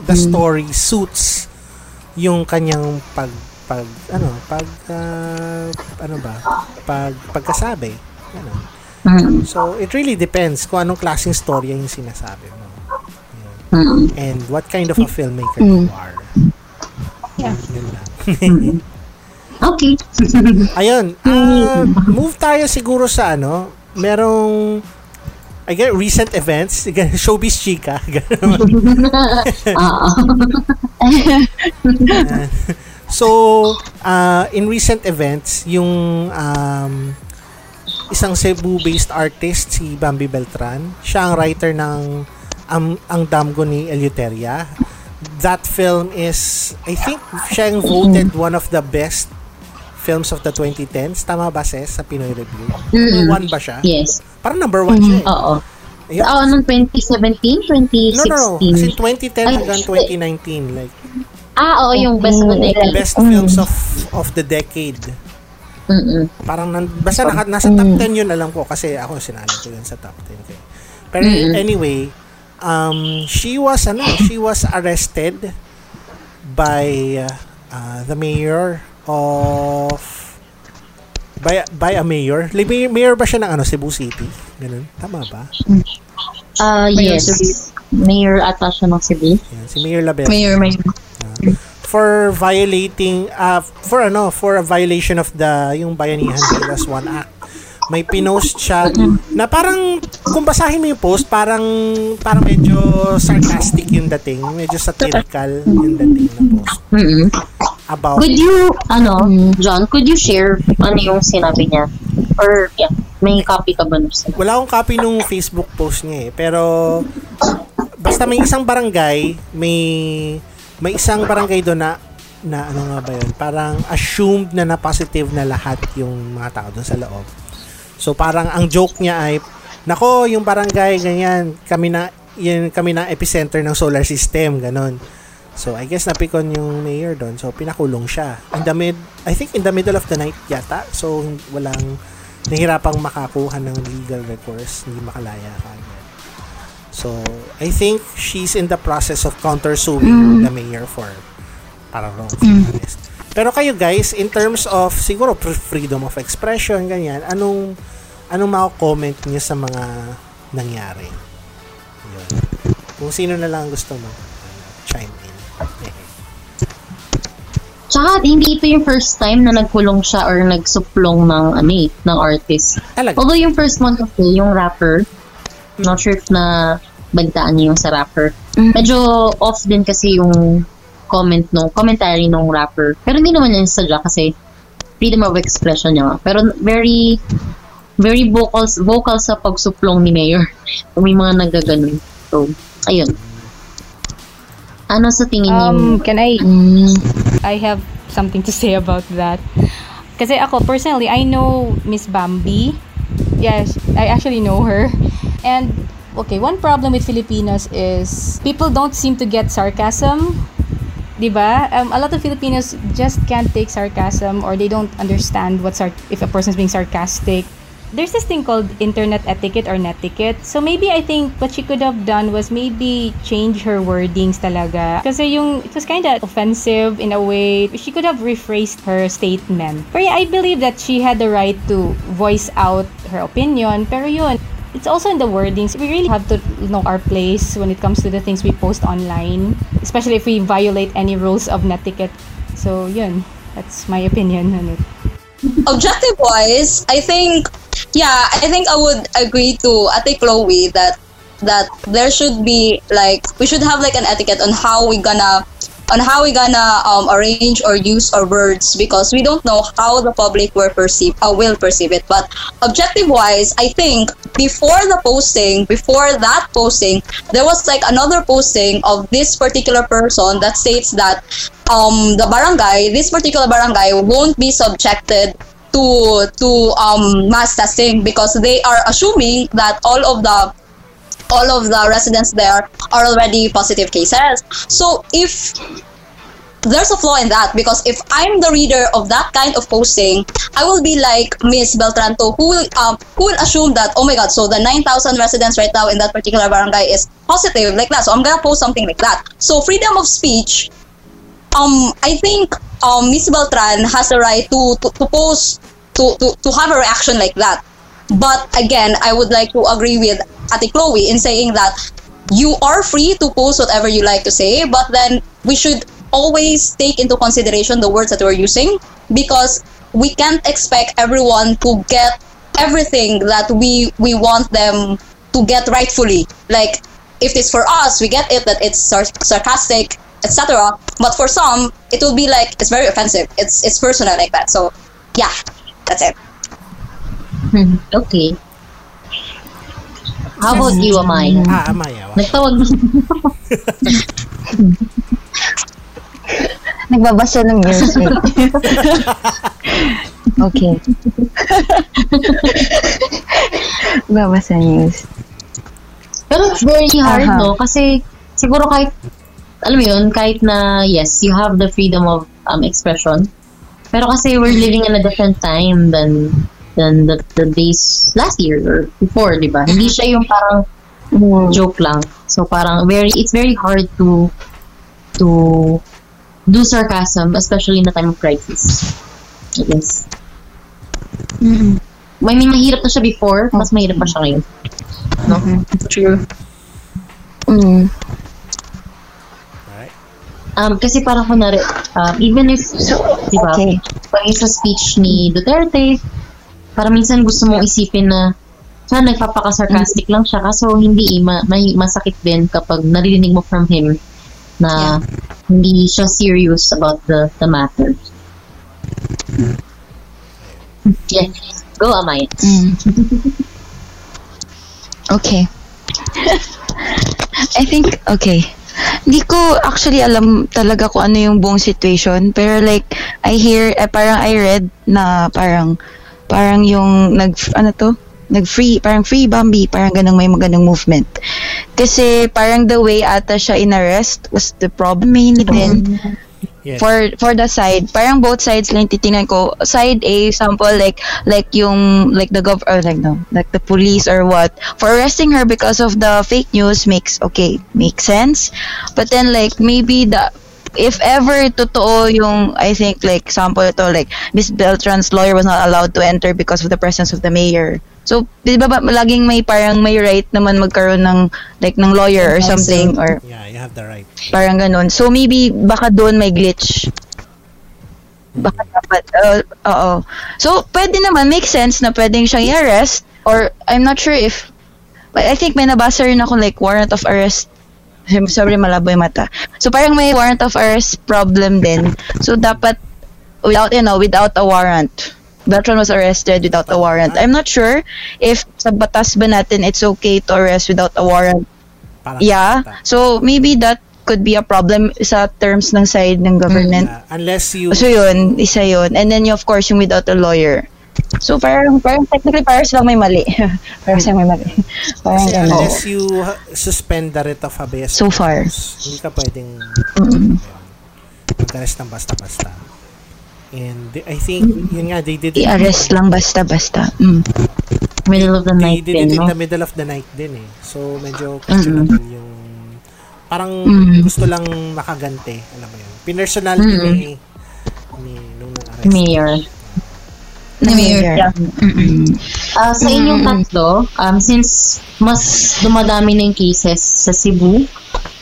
the Mm. story suits yung kanyang pag pag ano pag ah, ano ba pag pagkasabi ano Mm. so it really depends kung anong klaseng storya yung sinasabi mo Mm. and what kind of a filmmaker you are Yeah. okay. [laughs] Ayun, ah, move tayo siguro sa ano, merong I get recent events, [laughs] showbiz chika. [laughs] Oo. Ayan. so, uh, in recent events, yung um, isang Cebu-based artist, si Bambi Beltran, siya ang writer ng Ang, ang Damgo ni Eleuteria. That film is, I think, siya yung voted one of the best films of the 2010s. Tama ba, Ses, sa Pinoy Review? Mm-mm. one ba siya? Yes. Parang number one siya eh. Oo. Ayun. Oo, nung 2017, 2016. No, no, no. Kasi 2010 Ay, hanggang 2019. Like, Ah, oo, yung best of the decade. best films of of the decade. Mm-mm. Parang nan, basta naka, nasa top 10 yun alam ko kasi ako sinali ko yun sa top 10 ko. eh. Pero Mm-mm. anyway, um, she was ano, she was arrested by uh, uh, the mayor of by by a mayor. Like, Mayor, ba siya ng ano, Cebu City? Ganun. Tama ba? Ah, Mayor yes. Mayor ata siya ng Cebu. Yan, si Mayor Label. Mayor, mayor. for violating uh, for ano for a violation of the yung Bayanihan Bilas 1 Act may pinost siya na parang kung basahin mo yung post parang parang medyo sarcastic yung dating medyo satirical yung dating na post Mm-mm. about Could you, ano, John, could you share ano yung sinabi niya? Or, yeah, may copy ka ba nun? wala akong copy nung Facebook post niya eh pero basta may isang barangay may may isang barangay doon na na ano nga ba yun parang assumed na na positive na lahat yung mga tao doon sa loob so parang ang joke niya ay nako yung barangay ganyan. Kami na yun kami na epicenter ng solar system ganon. So I guess napikon yung mayor doon. So pinakulong siya. In the mid I think in the middle of the night yata. So walang nahirapang makakuha ng legal recourse. Hindi makalaya kagad So, I think she's in the process of countersuing the mayor for parang wrongful arrest. Pero kayo guys, in terms of siguro fr- freedom of expression, ganyan, anong anong mako-comment niyo sa mga nangyari? Yun. Kung sino na lang gusto mo chime in. Tsaka, hindi ito yung first time na nagkulong siya or nagsuplong ng, ano eh, ng artist. Talaga? Although yung first one kasi, yung rapper, not sure if na bagtaan niyo yung sa rapper. Medyo off din kasi yung comment no, commentary nung rapper. Pero hindi naman yan sadya kasi freedom of expression niya. Pero very very vocal vocal sa pagsuplong ni Mayor. [laughs] May mga nagaganon. So, ayun. Ano sa tingin niyo? Um, can I Mm, I have something to say about that. Kasi ako, personally, I know Miss Bambi. Yes, I actually know her. And, okay, one problem with Filipinos is people don't seem to get sarcasm. Diba? Um, a lot of Filipinos just can't take sarcasm or they don't understand what sar- if a person's being sarcastic. There's this thing called internet etiquette or netiquette. So maybe I think what she could have done was maybe change her wordings talaga. Kasi yung, it was kind of offensive in a way. She could have rephrased her statement. Pero yeah, I believe that she had the right to voice out her opinion. Pero yun, it's also in the wordings. We really have to know our place when it comes to the things we post online. Especially if we violate any rules of netiquette. So yun, that's my opinion on it. objective wise, I think yeah, I think I would agree to Ate Chloe that that there should be like we should have like an etiquette on how we gonna on how we gonna um, arrange or use our words because we don't know how the public will perceive uh, will perceive it. But objective wise i think before the posting before that posting there was like another posting of this particular person that states that um the barangay this particular barangay won't be subjected to to um mass testing because they are assuming that all of the all of the residents there are already positive cases. So if there's a flaw in that because if I'm the reader of that kind of posting, I will be like Miss Beltranto who will um who will assume that oh my god, so the 9,000 residents right now in that particular barangay is positive like that. So I'm gonna post something like that. So freedom of speech, um, I think um Miss Beltran has the right to to, to post to, to to have a reaction like that. But again, I would like to agree with Ate Chloe in saying that you are free to post whatever you like to say, but then we should always take into consideration the words that we're using because we can't expect everyone to get everything that we we want them to get rightfully. Like if it's for us, we get it that it's sar- sarcastic, etc. But for some, it will be like it's very offensive. It's it's personal like that. So yeah, that's it. Okay. How about you, Amaya? Ah, Amaya. wow. Nagtawag [laughs] Nagbabasa ng music. [laughs] okay. Nagbabasa ng news. Pero it's very hard, Aha. no? Kasi siguro kahit, alam mo yun, kahit na, yes, you have the freedom of um, expression. Pero kasi we're living in a different time than than the, the days last year or before, di ba? Hindi siya yung parang joke lang. So parang very, it's very hard to to do sarcasm, especially in a time of crisis. I guess. I mean, mahirap na siya before, mas mahirap pa siya ngayon. No? True. Mm. Alright. Um, kasi parang kunwari, um, even if, di ba, okay. pag sa speech ni Duterte, parang minsan gusto mong isipin na siya nagpapaka-sarcastic lang siya kaso hindi eh, ma- may masakit din kapag naririnig mo from him na hindi siya serious about the the matter. [laughs] Yes. Go, Amaya. Mm. [laughs] Okay. [laughs] I think, okay. Hindi ko actually alam talaga kung ano yung buong situation. Pero like, I hear, eh, parang I read na parang, parang yung nag, ano to? Nag-free, parang free Bambi, parang ganang may magandang movement. Kasi parang the way ata siya in-arrest was the problem mainly din. Yes. for for the side parang both sides lang titingnan ko side A sample like like yung like the gov or like no like the police or what for arresting her because of the fake news makes okay makes sense but then like maybe the if ever totoo yung I think like sample ito like Miss Beltran's lawyer was not allowed to enter because of the presence of the mayor so di ba ba laging may parang may right naman magkaroon ng like ng lawyer or something or Yeah, you have the right. Parang ganun. So maybe baka doon may glitch. Baka dapat, uh, oo. So pwede naman, make sense na pwedeng siyang i-arrest or I'm not sure if but I think may nabasa rin ako like warrant of arrest Sorry, malabo yung mata. So parang may warrant of arrest problem din. So dapat without, you know, without a warrant. Beltran was arrested without a warrant. I'm not sure if sa batas ba natin it's okay to arrest without a warrant Yeah. So maybe that could be a problem sa terms ng side ng government. Uh, unless you So yun, isa yun. And then of course yung without a lawyer. So parang, parang technically parang silang may mali. [laughs] parang silang may mali. parang kasi gano'n. unless you suspend the writ of habeas So far. hindi ka pwedeng Mm. mag-arrest ng basta-basta. And I think, yun nga, they did it. I-arrest lang basta-basta. Mm. Middle of the They night did din, it in no? the middle of the night din eh. So, medyo questionable yung parang Mm. gusto lang makagante, alam mo yun. Pinersonality Mm. ni, ni nung na-arrest. Mayor. Na mayor. Yeah. Mm-mm. Ah, sa inyong tatlo, um, since mas dumadami na yung cases sa Cebu,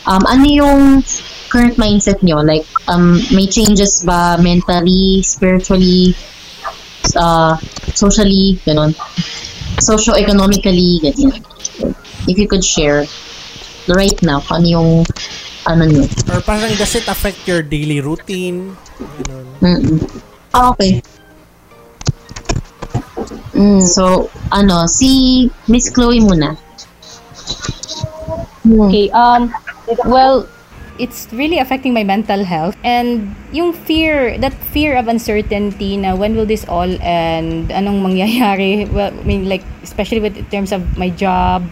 um, ano yung current mindset nyo? Like, um, may changes ba mentally, spiritually, uh, socially, ganun? Socio-economically, ganyan. If you could share right now, ano yung ano nyo? Or parang does it affect your daily routine? Ganun. Mm-mm. Ah, okay. Mm. So, ano, si Miss Chloe muna. Okay, um, well, it's really affecting my mental health and yung fear, that fear of uncertainty na when will this all end, anong mangyayari, [laughs] well, I mean, like, especially with in terms of my job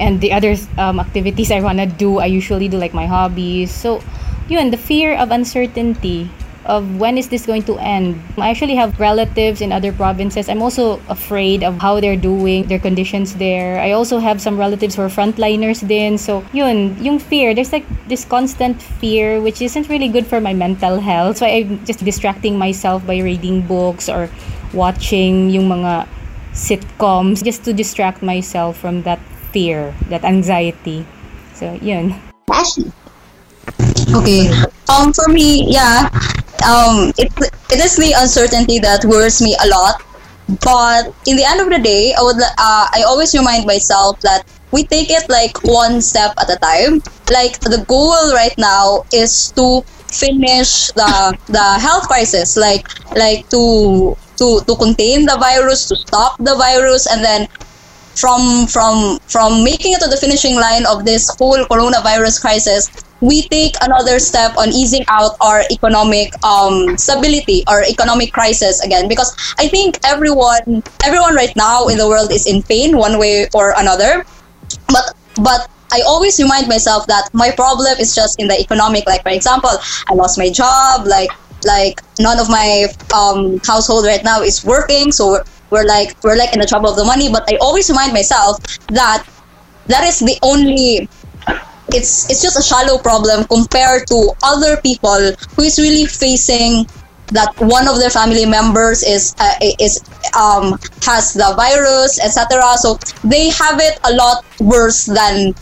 and the other um, activities I wanna do, I usually do like my hobbies. So, yun, the fear of uncertainty of when is this going to end. I actually have relatives in other provinces. I'm also afraid of how they're doing, their conditions there. I also have some relatives who are frontliners din. So, yun, yung fear, there's like this constant fear which isn't really good for my mental health. So, I'm just distracting myself by reading books or watching yung mga sitcoms just to distract myself from that fear, that anxiety. So, yun. Ashley. Okay. um, for me, yeah, um, it it is the uncertainty that worries me a lot. But in the end of the day, I would uh, I always remind myself that we take it like one step at a time. Like the goal right now is to finish the the health crisis, like like to to to contain the virus, to stop the virus, and then from from from making it to the finishing line of this whole coronavirus crisis we take another step on easing out our economic um, stability or economic crisis again because i think everyone everyone right now in the world is in pain one way or another but but I always remind myself that my problem is just in the economic. Like for example, I lost my job. Like like none of my um, household right now is working, so we're, we're like we're like in the trouble of the money. But I always remind myself that that is the only it's it's just a shallow problem compared to other people who is really facing that one of their family members is uh, is um has the virus etc so they have it a lot worse than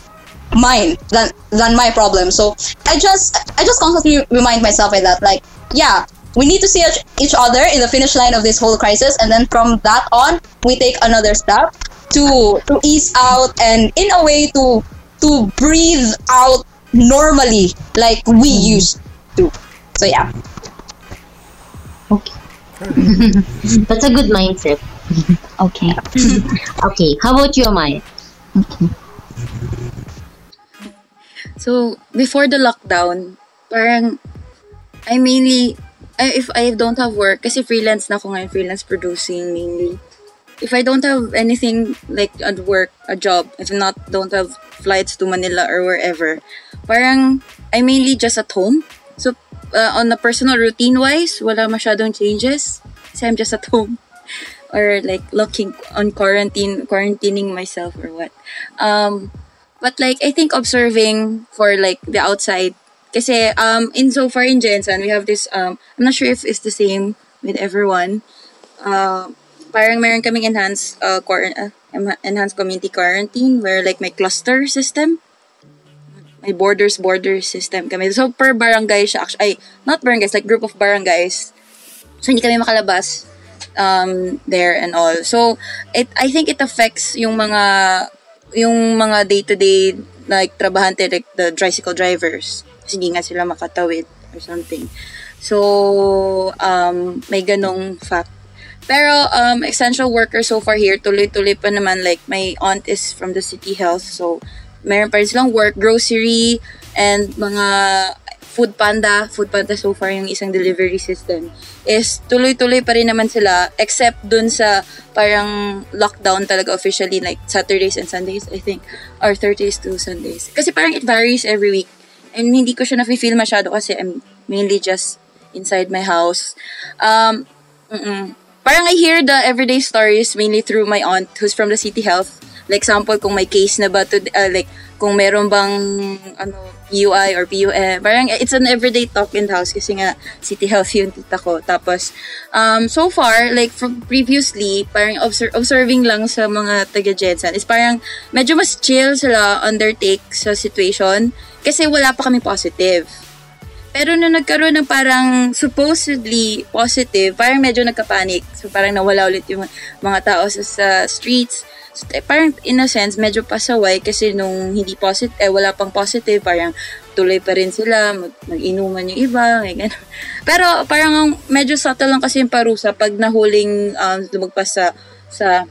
mine than than my problem. So i just i just constantly remind myself of that like yeah we need to see each- other in the finish line of this whole crisis. And then from that on we take another step to to ease out and in a way to to breathe out normally like we mm-hmm. used to so yeah Okay. [laughs] That's a good mindset. [laughs] Okay. [laughs] Okay, how about you, Amaya? So, before the lockdown, parang, I mainly, I, if I don't have work, kasi freelance na ako ngayon, freelance producing mainly. If I don't have anything like at work, a job, if not, don't have flights to Manila or wherever, parang, I mainly just at home. So, uh, on the personal routine wise, wala masyadong changes. Kasi I'm just at home. [laughs] Or like looking on quarantine, quarantining myself or what. Um, but like I think observing for like the outside kasi um in so far in Jensen we have this um I'm not sure if it's the same with everyone uh parang meron kaming enhanced uh, quar- uh enhanced community quarantine where like may cluster system. May borders border system kami. So per barangay siya actually ay not barangays like group of barangays. So hindi kami makalabas um there and all. So it I think it affects yung mga yung mga day-to-day like trabahante like the tricycle drivers. Kasi hindi nga sila makatawid or something. So um may ganong fact pero um essential workers so far here tuloy-tuloy pa naman like my aunt is from the city health so meron pa rin silang work grocery and mga food panda. Food panda so far yung isang delivery system. Is tuloy-tuloy pa rin naman sila except dun sa parang lockdown talaga officially like Saturdays and Sundays I think or Thursdays to Sundays. Kasi parang it varies every week. And hindi ko siya na-feel masyado kasi I'm mainly just inside my house. Um mm parang I hear the everyday stories mainly through my aunt who's from the city health. Like example kung may case na ba to uh, like kung meron bang ano PUI or PUM parang it's an everyday talk in the house kasi nga city health yung tita ko. Tapos um so far like from previously parang obser- observing lang sa mga taga Jensen is parang medyo mas chill sila on their take sa situation kasi wala pa kami positive pero nung nagkaroon ng parang supposedly positive, parang medyo nagka-panic. So parang nawala ulit yung mga tao sa, sa streets. So, eh, parang in a sense, medyo pasaway kasi nung hindi positive, eh wala pang positive, parang tuloy pa rin sila, mag, mag-inuman yung iba, ganun. [laughs] Pero parang ang medyo subtle lang kasi yung parusa pag nahuling um, lumagpas sa, sa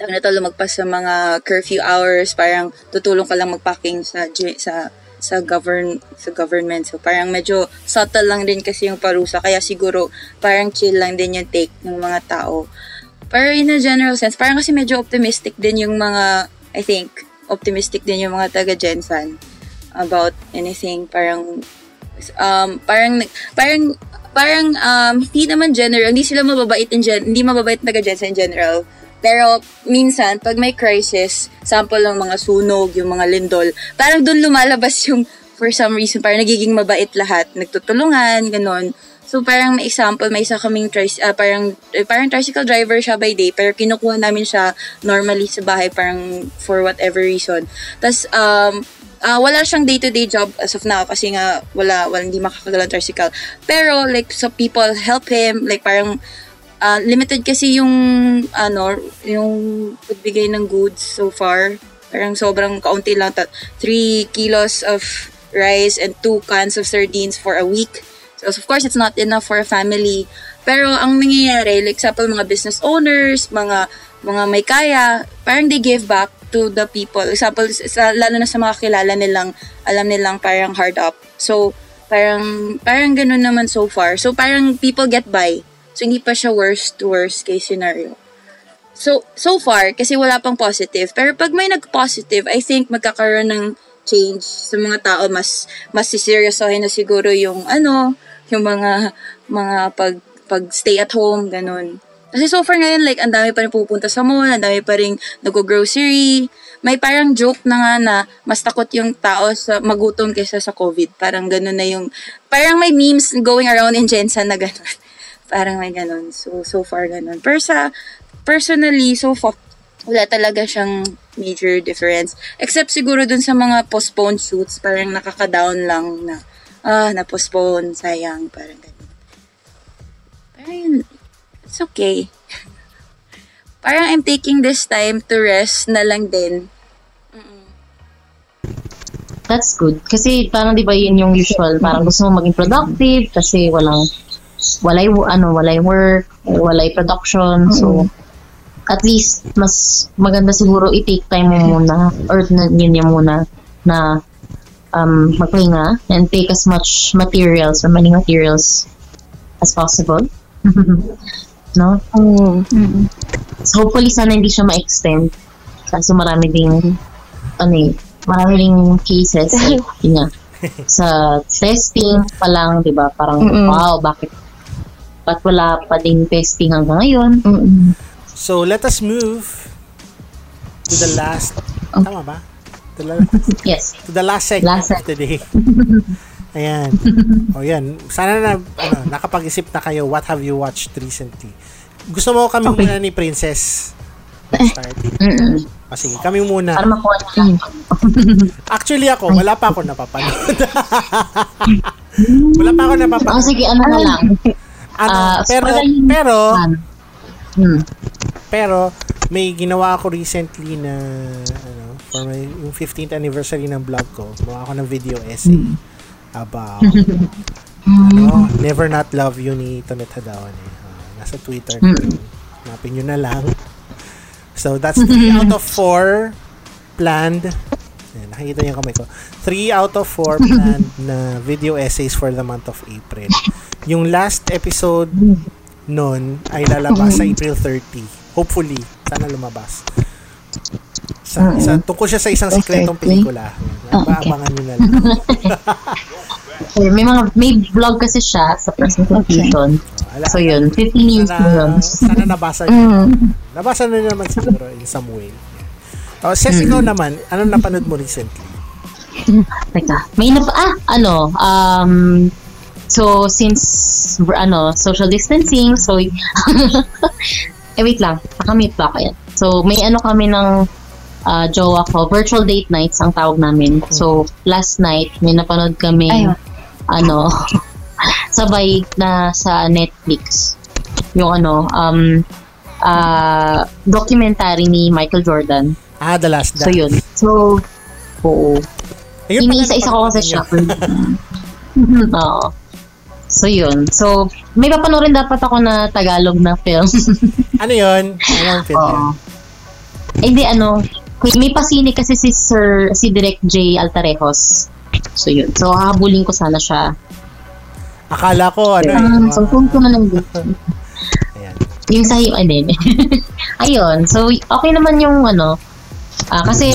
na to, lumagpas sa mga curfew hours, parang tutulong ka lang magpacking sa, sa sa govern sa government. So parang medyo subtle lang din kasi yung parusa kaya siguro parang chill lang din yung take ng mga tao. Pero in a general sense, parang kasi medyo optimistic din yung mga I think optimistic din yung mga taga Jensan about anything parang um parang parang parang um hindi naman general, hindi sila mababait in gen, hindi mababait taga Jensen in general. Pero minsan, pag may crisis, sample ng mga sunog, yung mga lindol, parang doon lumalabas [laughs] yung, for some reason, parang nagiging mabait lahat. Nagtutulungan, ganon. So, parang may example, may isa kaming tric- ah, parang, eh, parang tricycle driver siya by day, pero kinukuha namin siya normally sa bahay, parang for whatever reason. Tapos, um, ah, wala siyang day-to-day job as of now kasi nga wala, wala hindi makakagalaw ng tricycle. Pero like so people help him, like parang ah, limited kasi yung ano, yung pagbigay ng goods so far. Parang sobrang kaunti lang. 3 kilos of rice and 2 cans of sardines for a week. So of course, it's not enough for a family. Pero ang nangyayari, like example, mga business owners, mga mga may kaya, parang they give back to the people. Example, sa, lalo na sa mga kilala nilang, alam nilang parang hard up. So, parang, parang ganun naman so far. So, parang people get by. So, hindi pa siya worst to worst case scenario. So, so far, kasi wala pang positive. Pero pag may nag-positive, I think magkakaroon ng change sa mga tao. Mas, mas siseryosohin na siguro yung, ano, yung mga, mga pag, pag stay at home, ganun. Kasi so far ngayon, like, ang dami pa rin pupunta sa mall, ang dami pa rin nag-grocery. May parang joke na nga na mas takot yung tao sa magutom kaysa sa COVID. Parang ganun na yung, parang may memes going around in Jensen na ganun. Parang may ganun. So, so far ganun. Pero sa, personally, so far, wala talaga siyang major difference. Except siguro dun sa mga postponed shoots, parang nakaka-down lang na, ah, na-postpone, sayang, parang ganun. Pero yun, it's okay. [laughs] parang I'm taking this time to rest na lang din. That's good. Kasi parang di ba yun yung usual, parang gusto mo maging productive kasi walang walay ano, walay work, walay production. So at least mas maganda siguro i-take time mo muna or na, yun yung muna na um, magpahinga and take as much materials or many materials as possible. [laughs] no? So hopefully sana hindi siya ma-extend kasi marami ding ano eh, marami ding cases [laughs] yun nga, sa testing pa lang, 'di ba? Parang Mm-mm. wow, bakit ba't wala pa ding testing hanggang ngayon? So, let us move to the last, tama ba? To the, [laughs] Yes. to the last segment Last of today. [laughs] Ayan. O yan. Sana na, ano, nakapag-isip na kayo, what have you watched recently? Gusto mo kami Okay. muna ni Princess? Start. Mm-mm. O sige, kami muna. Para makuha niya. [laughs] Actually ako, wala pa ako napapanood. wala pa ako napapanood. Oh, sige, ano na lang. Ano, Ah, pero, pero, Hmm. pero, may ginawa ako recently na, ano, for my, yung 15th anniversary ng blog ko, gumawa ako ng video essay about, [laughs] ano, Never Not Love You ni Tonet Hadawan. Eh. Ah, nasa Twitter. Mm. Hanapin nyo na lang. So, that's 3 [laughs] out of 4 planned. Ayan, nakikita niyo yung kamay ko. 3 out of 4 [laughs] planned na video essays for the month of April. Yung last episode nun ay lalabas sa April 30. Hopefully. Sana lumabas. Sa, sa, tungkol siya sa isang sikretong pelikula. Ah, okay. Abangan nyo na lang. [laughs] Okay, May mga, may vlog kasi siya sa presentation. Wala. So yun, 15 years na yun. Sana, sana nabasa nyo. Nabasa na naman siguro in some way. Oh, Ses, ikaw naman, anong napanood mo recently? [laughs] Teka, may napa, ah, ano, um, so, since, ano, social distancing, so, [laughs] eh, wait lang, nakamute pa ako yan. So, may ano kami ng ah, jowa ko, virtual date nights ang tawag namin. So, last night, may napanood kami, Ayun. ano, [laughs] sabay na sa Netflix. Yung ano, um, ah, documentary ni Michael Jordan. Ah, The Last Dance. So, yun. So, oo. Ayun Iniisa-isa ko kasi siya. [laughs] Oo. So, yun. So, may papanoorin dapat ako na Tagalog na film. [laughs] Ano yun? Anong film? Oo. Eh, Hindi, ano, may pasini kasi si Sir, si Direct J. Altarejos. So, yun. So, hahabulin ko sana siya. Akala ko, ano Um, eh. so, kung ko na lang dito. Ayan. Yung sa ano din. [laughs] Ayun. So, okay naman yung ano. ah, kasi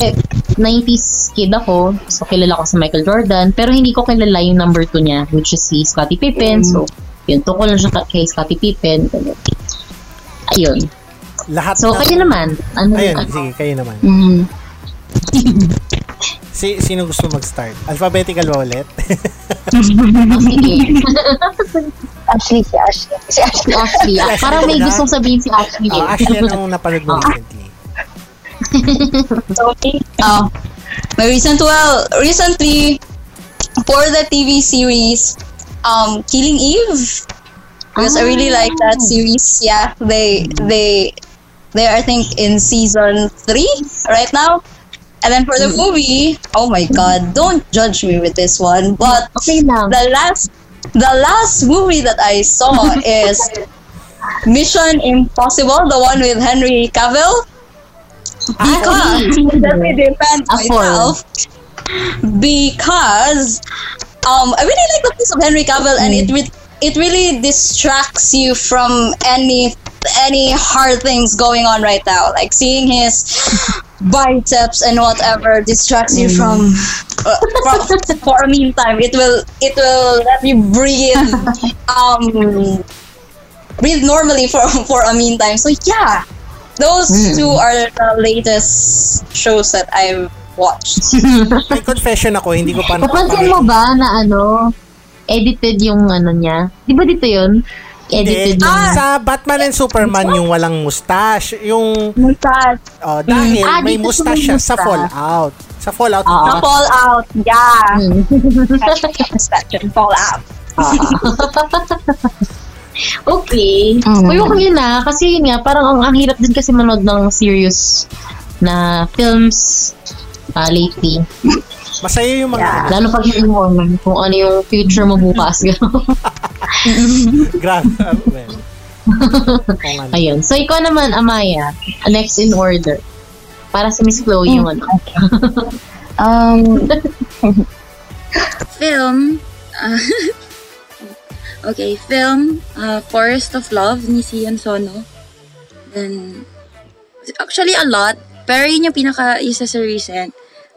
90s kid ako. So, kilala ko si Michael Jordan. Pero hindi ko kilala yung number 2 niya, which is si Scottie Pippen. So, yun. Tungkol lang siya ka- kay Scottie Pippen. Ayun. Lahat So, ng- kayo naman. Ano, Ayun, ano? sige, kayo naman. Mm, [laughs] Si, sino gusto mag-start? Alphabetical ba ulit? oh, [laughs] sige. [laughs] Ashley, si Ashley. Si Ashley. Ashley. Ah, Ashley parang may na. gustong sabihin si Ashley. oh. Ashley, anong napanood mo Oh. recently? Oh. my recent well recently for the TV series um Killing Eve because I really like that series. Yeah, they they they are I think in season three right now. And then for the movie, oh my god, don't judge me with this one. But Okay the last the last movie that I saw [laughs] is Mission Impossible, the one with Henry Cavill. Because let me defend myself. Because um I really like the piece of Henry Cavill and it re- it really distracts you from any any hard things going on right now. Like seeing his biceps and whatever distracts you from, uh, from for a meantime. It will it will let you breathe [laughs] um breathe normally for for a meantime. So yeah, those two are the latest shows that I've watched. May confession ako, hindi ko pa Napansin mo ba na ano, edited yung ano niya? Di ba dito yun? Edited yung... Sa Batman and Superman yung walang mustache. Yung, Mustache. oh, dahil Ah, may mustache siya sa. Fallout. Sa Fallout. Ah. The Fallout. Yeah. Hmm. Mustache and Fallout. Okay. Mm. Uy, okay na. Kasi yun nga, parang ang, ang hirap din kasi manood ng serious na films ah, lately. Masaya yung mga ano. Lalo pag mo alam kung ano yung future mo bukas. [laughs] Grabe. [laughs] Ayun. So, ikaw naman, Amaya, next in order. Para sa Miss Chloe yung ano. [laughs] Um, Film. ah, okay, film. ah, Forest of Love ni Sian Sono. Then, actually a lot. Pero yun yung pinaka isa sa recent.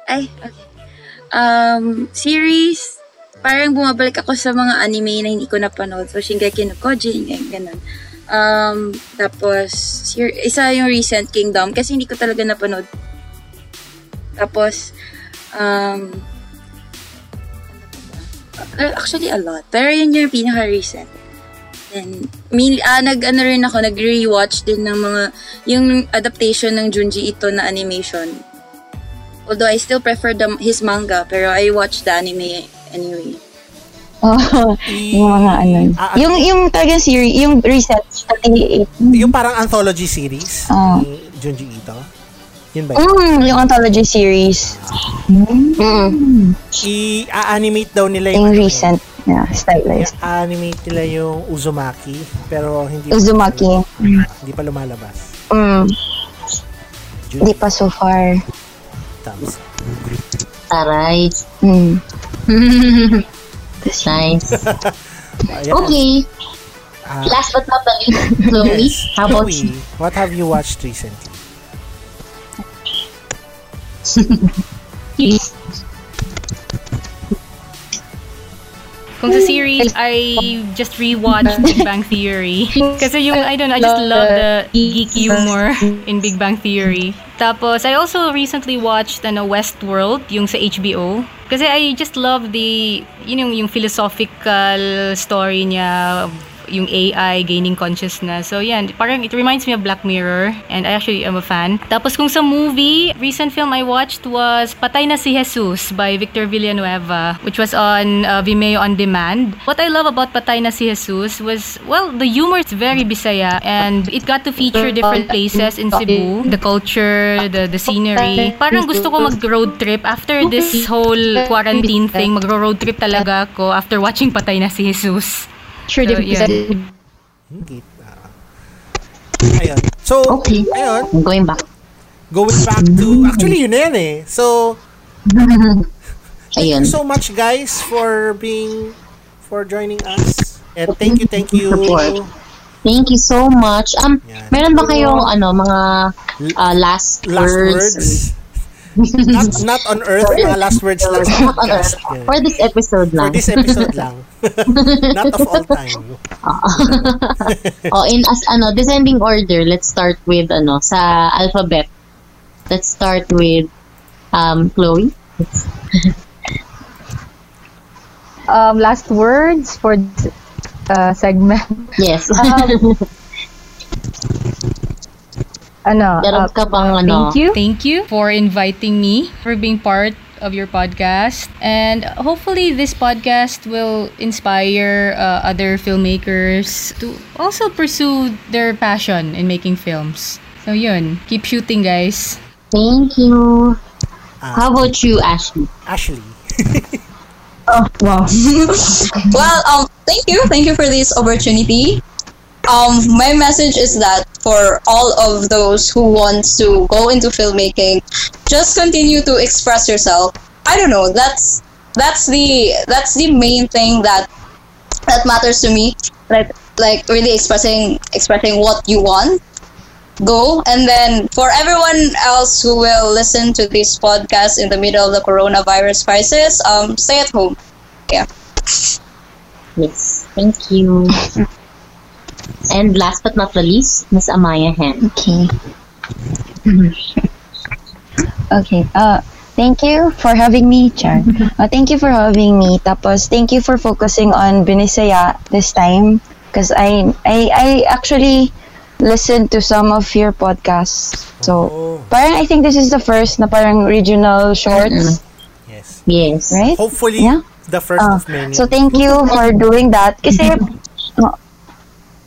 Ay, okay. Um, series. Parang bumabalik ako sa mga anime na hindi ko napanood. So, Shingeki no ganyan, ganun. Um, tapos, isa yung recent Kingdom kasi hindi ko talaga napanood. Tapos, um, Uh, actually, a lot. Pero yun yung pinaka-recent. Then, min, ah, nag, ano rin ako, nag-rewatch din ng mga, yung adaptation ng Junji Ito na animation. Although I still prefer the, his manga, pero I watched the anime anyway. [laughs] oh, yung mga ano. Ah, ah, Yung, yung talagang series, yung reset, 38. Yung parang anthology series Oh. ni Junji Ito. Yun ba yun? Mm, yung anthology series. Mm. I-animate daw nila yung, Yung ano eh, recent. Yeah, stylized. i-animate nila yung Uzumaki pero hindi Uzumaki. hindi pa lumalabas. Mm. Junji Di pa so far. Thumbs. Taray. Mm. [laughs] nice. Okay. Ah, Last but not the least, Chloe, yes. how about Chloe, you? what have you watched recently? [laughs] Kung sa series, I just rewatched Big Bang Theory. Kasi yung, I don't know, I just love the geek humor in Big Bang Theory. Tapos, I also recently watched ano, Westworld, yung sa HBO. Kasi I just love the, yun yung, yung philosophical story niya, yung AI gaining consciousness. So, yan. Parang it reminds me of Black Mirror. And I actually am a fan. Tapos, kung sa movie, recent film I watched was Patay na si Jesus by Victor Villanueva, which was on uh, Vimeo On Demand. What I love about Patay na si Jesus was, well, the humor is very Bisaya and it got to feature different places in Cebu. The culture, the, the scenery. Parang gusto ko mag-road trip after this whole quarantine thing. Mag-road trip talaga ako after watching Patay na si Jesus. Sure, So, di yeah. Hingit. Ah. Ayun. So, Okay. ayun, I'm going back. going back to, actually yun na yan eh. So, thank Ayun. you so much guys for being, for joining us. And thank you, thank you. Support. Thank you so much. Um, Yan. meron ba kayong ano mga uh, last, Last words? words. Not, [laughs] not on earth, mga last words lang sa Not on podcast. earth. Yeah. For this episode For this episode lang. [laughs] not of all time. [laughs] oh, in as ano, descending order, let's start with ano, sa alphabet. Let's start with um Chloe. Um, last words for this uh, segment. Yes. Ano, Meron uh, ka bang ano? thank you. Thank you for inviting me, for being part of your podcast. And hopefully, this podcast will inspire uh, other filmmakers to also pursue their passion in making films. So, yun. Keep shooting, guys. Thank you. How about you, Ashley? Ashley. [laughs] Oh, wow. [laughs] well, um, thank you. Thank you for this opportunity. Um, my message is that for all of those who wants to go into filmmaking, just continue to express yourself. I don't know. That's that's the that's the main thing that that matters to me. Like like really expressing expressing what you want. Go and then for everyone else who will listen to this podcast in the middle of the coronavirus crisis, um, stay at home. Yeah. Yes, thank you. [laughs] and last but not the least, Miss Amaya Hen. Okay. [laughs] okay. Uh, thank you for having me, Char. Uh, thank you for having me. Tapos, thank you for focusing on Binisaya this time. Because I, I, I actually listened to some of your podcasts. So, parang I think this is the first na parang regional shorts. Yes. Yes. Right? Hopefully, Yeah. the first Ah, of many. So thank you for doing that. Kasi [laughs]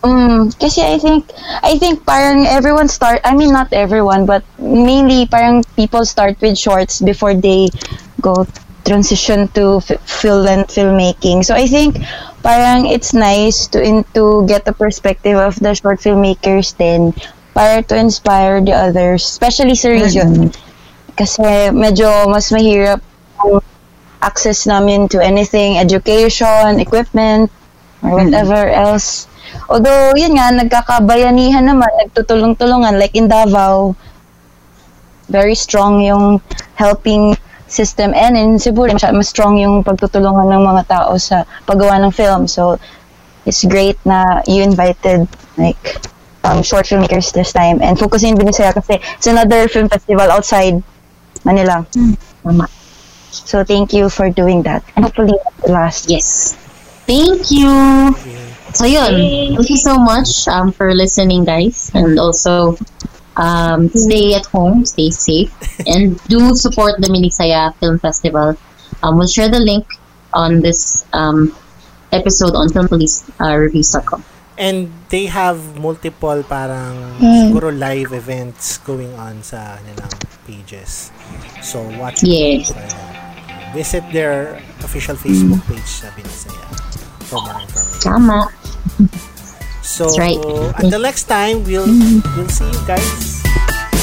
um, kasi I think I think parang everyone start I mean not everyone but mainly parang people start with shorts before they go transition to f- film and filmmaking. So I think parang it's nice to in, to get the perspective of the short filmmakers then para to inspire the others, especially sa region. Kasi medyo mas mahirap access namin to anything, education, equipment, or whatever else. Although, yun nga, nagkakabayanihan naman, nagtutulong-tulungan, like in Davao, very strong yung helping system and in Cebu, mas strong yung pagtutulungan ng mga tao sa paggawa ng film. So, it's great na you invited like um, short filmmakers this time and focusing din sila kasi it's another film festival outside Manila. Tama. So thank you for doing that. And hopefully last. Yes. Thank you. So yun, thank you so much um, for listening guys and also um, stay at home, stay safe [laughs] and do support the Minisaya Film Festival. Um, we'll share the link on this um, episode on filmpolicereviews.com. And they have multiple parang Hmm. siguro live events going on sa kanilang pages. So watch Yes. Visit their official Facebook page sa Binisaya for more information. Tama. So That's right. until next time, we'll we'll see you guys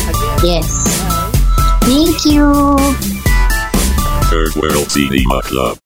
again. Yes. Thank you. Third World Cinema Club.